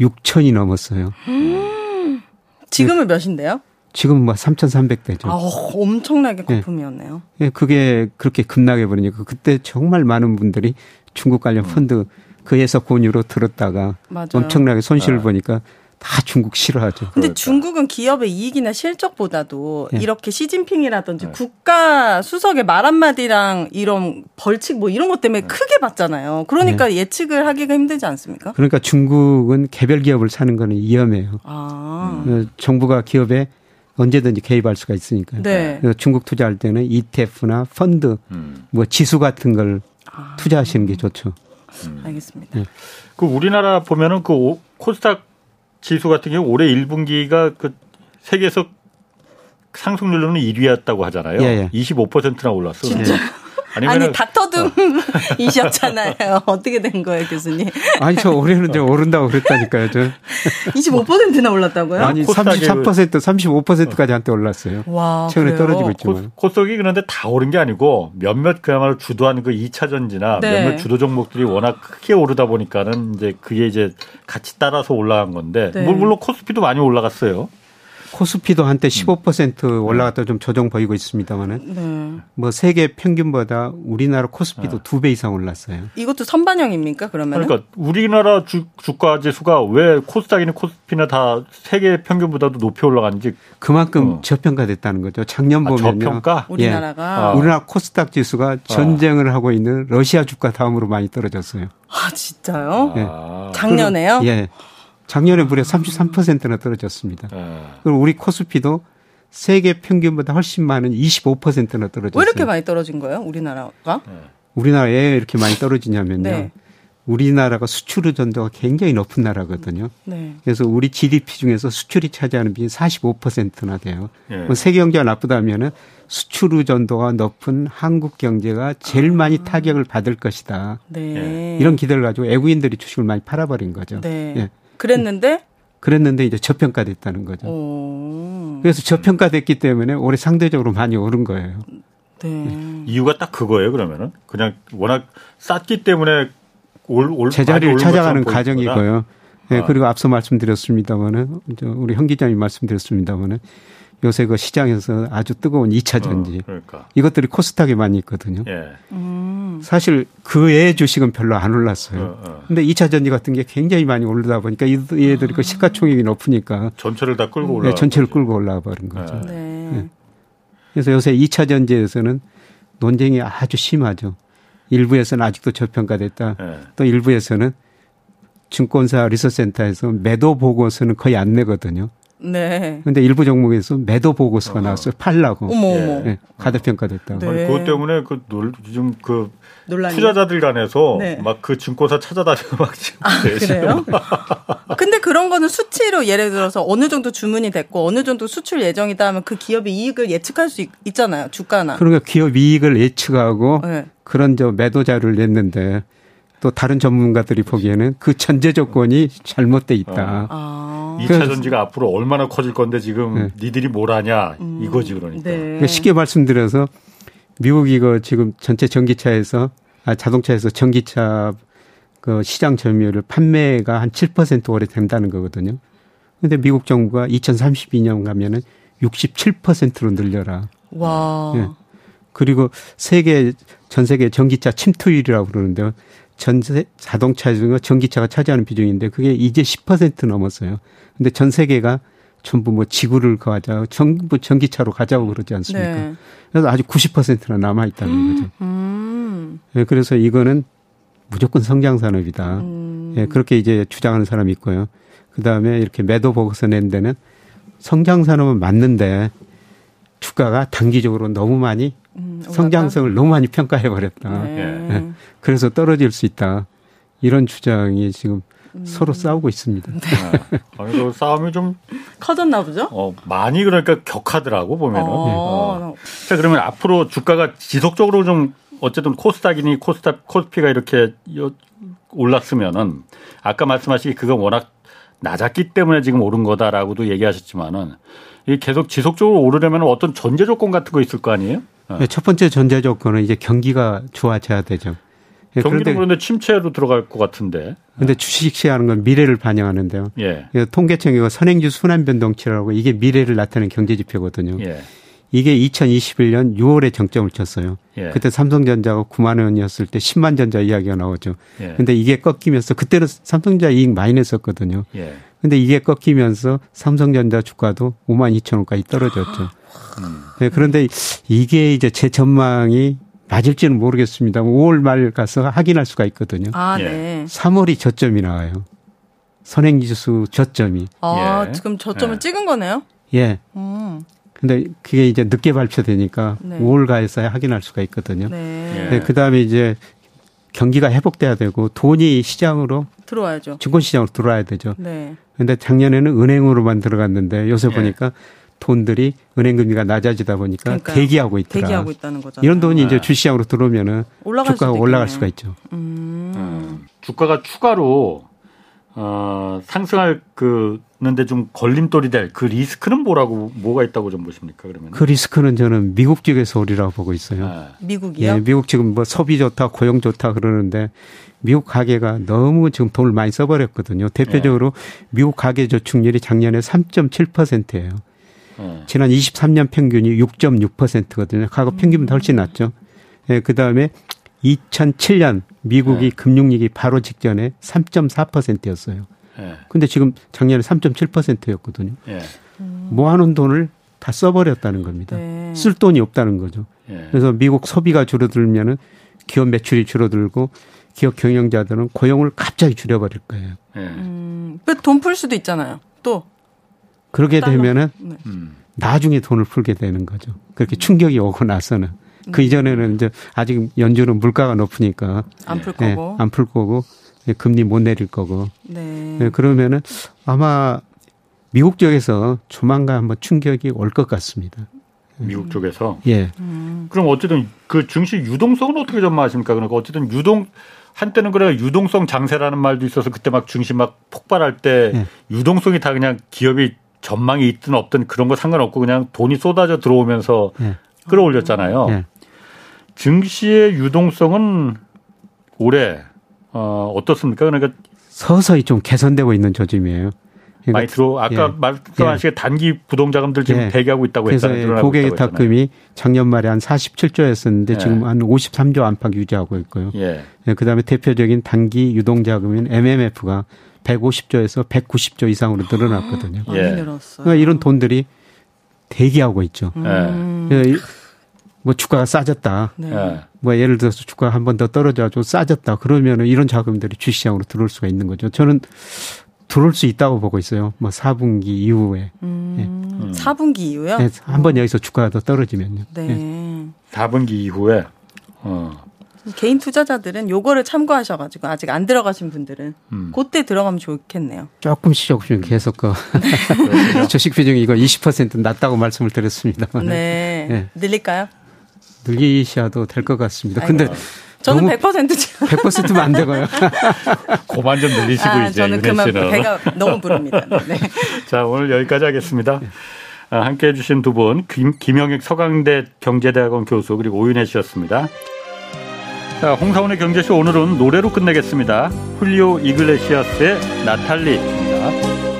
6천이 넘었어요. 음. 지금은 몇인데요? 지금 뭐 3,300대죠. 아, 엄청나게 거품이었네요. 예. 예, 그게 그렇게 급락해 버리니까 그때 정말 많은 분들이 중국 관련 음. 펀드 그에서 권유로 들었다가 맞아요. 엄청나게 손실을 아. 보니까 다 중국 싫어하죠. 근데 그러니까. 중국은 기업의 이익이나 실적보다도 네. 이렇게 시진핑이라든지 네. 국가 수석의 말 한마디랑 이런 벌칙 뭐 이런 것 때문에 네. 크게 받잖아요. 그러니까 네. 예측을 하기가 힘들지 않습니까? 그러니까 중국은 개별 기업을 사는 거는 위험해요. 아. 음. 정부가 기업에 언제든지 개입할 수가 있으니까요. 네. 중국 투자할 때는 ETF나 펀드, 음. 뭐 지수 같은 걸 아. 투자하시는 게 좋죠. 음. 알겠습니다. 네. 그 우리나라 보면은 그 코스닥 지수 같은 경우 올해 1분기가 그 세계에서 상승률로는 1위였다고 하잖아요. 예, 예. 25%나 올랐어. 진짜. 아니 닥터둠이셨잖아요. 어. 어떻게 된 거예요, 교수님? 아니 저 올해는 좀 오른다고 그랬다니까요. 저 25%나 올랐다고요? 아니 33% 35%까지 한때 올랐어요. 와, 최근에 그래요? 떨어지고 있지만. 코스닥이 그런데 다 오른 게 아니고 몇몇 그야말로 주도한 그 2차 전지나 네. 몇몇 주도 종목들이 워낙 크게 오르다 보니까는 이제 그게 이제 같이 따라서 올라간 건데 네. 물론 코스피도 많이 올라갔어요. 코스피도 한때 15% 음. 올라갔다 좀 조정 보이고 있습니다만은 네. 뭐 세계 평균보다 우리나라 코스피도 네. 두배 이상 올랐어요. 이것도 선반영입니까 그러면? 그러니까 우리나라 주, 주가 지수가 왜 코스닥이나 코스피나 다 세계 평균보다도 높이 올라갔는지 그만큼 어. 저평가됐다는 거죠. 작년 아, 보면요. 저평가? 예. 우리나라가 아. 우리나라 코스닥 지수가 전쟁을 하고 있는 러시아 주가 다음으로 많이 떨어졌어요. 아 진짜요? 예. 작년에요? 예. 작년에 무려 33%나 떨어졌습니다. 네. 그리고 우리 코스피도 세계 평균보다 훨씬 많은 25%나 떨어졌어요. 왜 이렇게 많이 떨어진 거예요? 우리나라가? 네. 우리나라에 이렇게 많이 떨어지냐면요. 네. 우리나라가 수출 의존도가 굉장히 높은 나라거든요. 네. 그래서 우리 GDP 중에서 수출이 차지하는 비율이 45%나 돼요. 네. 세계 경제가 나쁘다면은 수출 의존도가 높은 한국 경제가 제일 아. 많이 타격을 받을 것이다. 네. 이런 기대를 가지고 외국인들이 주식을 많이 팔아버린 거죠. 네. 예. 그랬는데 그랬는데 이제 저평가됐다는 거죠. 오. 그래서 저평가됐기 때문에 올해 상대적으로 많이 오른 거예요. 네. 이유가 딱 그거예요. 그러면은 그냥 워낙 쌌기 때문에 올, 올 제자리를 찾아가는 과정이고요. 네, 아. 그리고 앞서 말씀드렸습니다만은 우리 현 기자님 말씀드렸습니다만은 요새 그 시장에서 아주 뜨거운 2차 전지 어, 그러니까. 이것들이 코스닥에 많이 있거든요. 예. 음. 사실 그 외의 주식은 별로 안 올랐어요. 어, 어. 근데 2차 전지 같은 게 굉장히 많이 오르다 보니까 얘들이 그 시가총액이 높으니까 전체를 다 끌고 올라 네, 전체를 거지. 끌고 올라와 버린 거죠. 네. 네. 그래서 요새 2차 전지에서는 논쟁이 아주 심하죠. 일부에서는 아직도 저평가됐다. 네. 또 일부에서는 증권사 리서센터에서 매도 보고서는 거의 안 내거든요. 네. 근데 일부 종목에서 매도 보고서가 어. 나왔어요. 팔라고. 어머, 어머. 네, 가대평가됐다고. 네. 아니, 그것 때문에 그 놀, 요즘 그 논란이? 투자자들 간에서 네. 막그 증권사 찾아다니고 막 지금. 아, 그래요? 근데 그런 거는 수치로 예를 들어서 어느 정도 주문이 됐고 어느 정도 수출 예정이다 하면 그 기업의 이익을 예측할 수 있, 잖아요 주가나. 그러니까 기업 이익을 예측하고 네. 그런 저 매도 자료를 냈는데 또 다른 전문가들이 보기에는 그 전제 조건이 잘못돼 있다. 어. 아. 2차 전지가 앞으로 얼마나 커질 건데 지금 네. 니들이 뭘 하냐 음. 이거지 그러니까. 네. 그러니까 쉽게 말씀드려서 미국 이거 지금 전체 전기차에서 아 자동차에서 전기차 그 시장 점유율을 판매가 한7% 올해 된다는 거거든요. 근데 미국 정부가 2032년 가면은 67%로 늘려라. 와. 네. 그리고 세계 전 세계 전기차 침투율이라고 그러는데요. 전세 자동차 중에 전기차가 차지하는 비중인데 그게 이제 10% 넘었어요. 근데 전 세계가 전부 뭐 지구를 가자, 전부 전기차로 가자고 그러지 않습니까? 네. 그래서 아직 90%나 남아 있다는 음, 거죠. 음. 네, 그래서 이거는 무조건 성장 산업이다. 음. 음. 예, 그렇게 이제 주장하는 사람이 있고요. 그 다음에 이렇게 매도 보고서 낸 데는 성장 산업은 맞는데 주가가 단기적으로 너무 많이 음, 성장성을 너무 많이 평가해 버렸다. 네. 예. 그래서 떨어질 수 있다. 이런 주장이 지금 음. 서로 싸우고 있습니다. 네. 아니, 그 싸움이 좀 커졌나 보죠? 어, 많이 그러니까 격하더라고 보면은. 어. 어. 자 그러면 앞으로 주가가 지속적으로 좀 어쨌든 코스닥이니 코스닥 코스피가 이렇게 올랐으면은 아까 말씀하신 그건 워낙 낮았기 때문에 지금 오른 거다라고도 얘기하셨지만은 이 계속 지속적으로 오르려면 어떤 전제 조건 같은 거 있을 거 아니에요? 네, 첫 번째 전제 조건은 이제 경기가 좋아져야 되죠. 예, 경기는 그런데, 그런데 침체로 들어갈 것 같은데. 근데 주식 시장하는 건 미래를 반영하는데요. 예. 통계청이 선행주 순환 변동치라고 이게 미래를 나타내는 경제 지표거든요. 예. 이게 2021년 6월에 정점을 쳤어요. 예. 그때 삼성전자가 9만 원이었을 때 10만 전자 이야기가 나오죠. 예. 근데 이게 꺾이면서 그때는 삼성전자 이익 많이 냈었거든요. 예. 근데 이게 꺾이면서 삼성전자 주가도 5만 2천 원까지 떨어졌죠. 음. 네, 그런데 이게 이제 제 전망이 맞을지는 모르겠습니다. 5월 말 가서 확인할 수가 있거든요. 아, 네. 3월이 저점이 나와요. 선행지수 저점이. 아, 예. 지금 저점을 예. 찍은 거네요? 예. 음. 근데 그게 이제 늦게 발표되니까 네. 5월 가에서야 확인할 수가 있거든요. 네. 네. 그 다음에 이제 경기가 회복돼야 되고 돈이 시장으로 들어와야죠. 증권 시장으로 들어와야 되죠. 네. 근데 작년에는 은행으로만 들어갔는데 요새 예. 보니까 돈들이 은행 금리가 낮아지다 보니까 그러니까요. 대기하고 있더라. 대기하고 있다는 거잖아요. 이런 돈이 네. 이제 주시장으로 들어오면은 주가가 올라갈 수가 있죠. 음. 음. 주가가 추가로 어, 상승할 그는데 좀 걸림돌이 될 그 리스크는 뭐라고 뭐가 있다고 좀 보십니까 그러면? 그 리스크는 저는 미국 쪽에서 오리라고 보고 있어요. 네. 미국이요? 예, 미국 지금 뭐 소비 좋다, 고용 좋다 그러는데 미국 가계가 너무 지금 돈을 많이 써버렸거든요. 대표적으로 네. 미국 가계 저축률이 작년에 3.7%예요. 네. 지난 23년 평균이 6.6%거든요. 과거 평균보다 훨씬 낮죠. 예, 그 다음에 2007년 미국이 네. 금융위기 바로 직전에 3.4%였어요. 네. 근데 지금 작년에 3.7%였거든요. 네. 모아놓은 돈을 다 써버렸다는 겁니다. 네. 쓸 돈이 없다는 거죠. 네. 그래서 미국 소비가 줄어들면은 기업 매출이 줄어들고 기업 경영자들은 고용을 갑자기 줄여버릴 거예요. 네. 음, 돈풀 수도 있잖아요. 또 그렇게 되면은 네. 음. 나중에 돈을 풀게 되는 거죠. 그렇게 충격이 오고 나서는. 그 음. 이전에는 이제 아직 연준은 물가가 높으니까 안풀 네, 거고 안 풀 거고 네, 금리 못 내릴 거고. 네. 네. 그러면은 아마 미국 쪽에서 조만간 한번 충격이 올 것 같습니다. 미국 쪽에서. 예. 음. 그럼 어쨌든 그 증시 유동성은 어떻게 전망하십니까? 그러니까 어쨌든 유동 한때는 그래 유동성 장세라는 말도 있어서 그때 막 증시 막 폭발할 때 예. 유동성이 다 그냥 기업이 전망이 있든 없든 그런 거 상관없고 그냥 돈이 쏟아져 들어오면서 예. 끌어올렸잖아요. 예. 증시의 유동성은 올해 어, 어떻습니까? 그러니까 서서히 좀 개선되고 있는 조짐이에요. 그러니까 많이 들어 아까 예. 말씀하신 예. 단기 부동자금들 지금 예. 대기하고 있다고 했잖아요. 그래서 고객 탁금이 작년 말에 한 47조였었는데 예. 지금 한 53조 안팎 유지하고 있고요. 예. 예. 그다음에 대표적인 단기 유동자금인 MMF가 150조에서 190조 이상으로 늘어났거든요. 많이 늘었어요. 그러니까 이런 돈들이 대기하고 있죠. 음. 뭐 주가가 싸졌다. 네. 예. 뭐 예를 들어서 주가가 한 번 더 떨어져가지고 싸졌다. 그러면은 이런 자금들이 주시장으로 들어올 수가 있는 거죠. 저는 들어올 수 있다고 보고 있어요. 뭐 4분기 이후에. 음, 네. 음. 4분기 이후요? 네, 한번 여기서 주가가 더 떨어지면요. 네. 네. 4분기 이후에. 어. 개인 투자자들은 요거를 참고하셔가지고 아직 안 들어가신 분들은 음. 그때 들어가면 좋겠네요. 조금씩 조금씩 계속 그 주식 비중이 이거 20% 낮다고 말씀을 드렸습니다. 네. 네. 늘릴까요? 늘리셔도 될 것 같습니다. 근데 저는 100%죠. 100%면 안 되고요. 고만 좀 늘리시고 아, 이제 저는 그만 배가 너무 부릅니다. 네. 자 오늘 여기까지 하겠습니다. 아, 함께 해주신 두 분 김영익 서강대 경제대학원 교수 그리고 오윤혜 씨였습니다. 자, 홍사원의 경제쇼 오늘은 노래로 끝내겠습니다. 훌리오 이글레시아스의 나탈리입니다.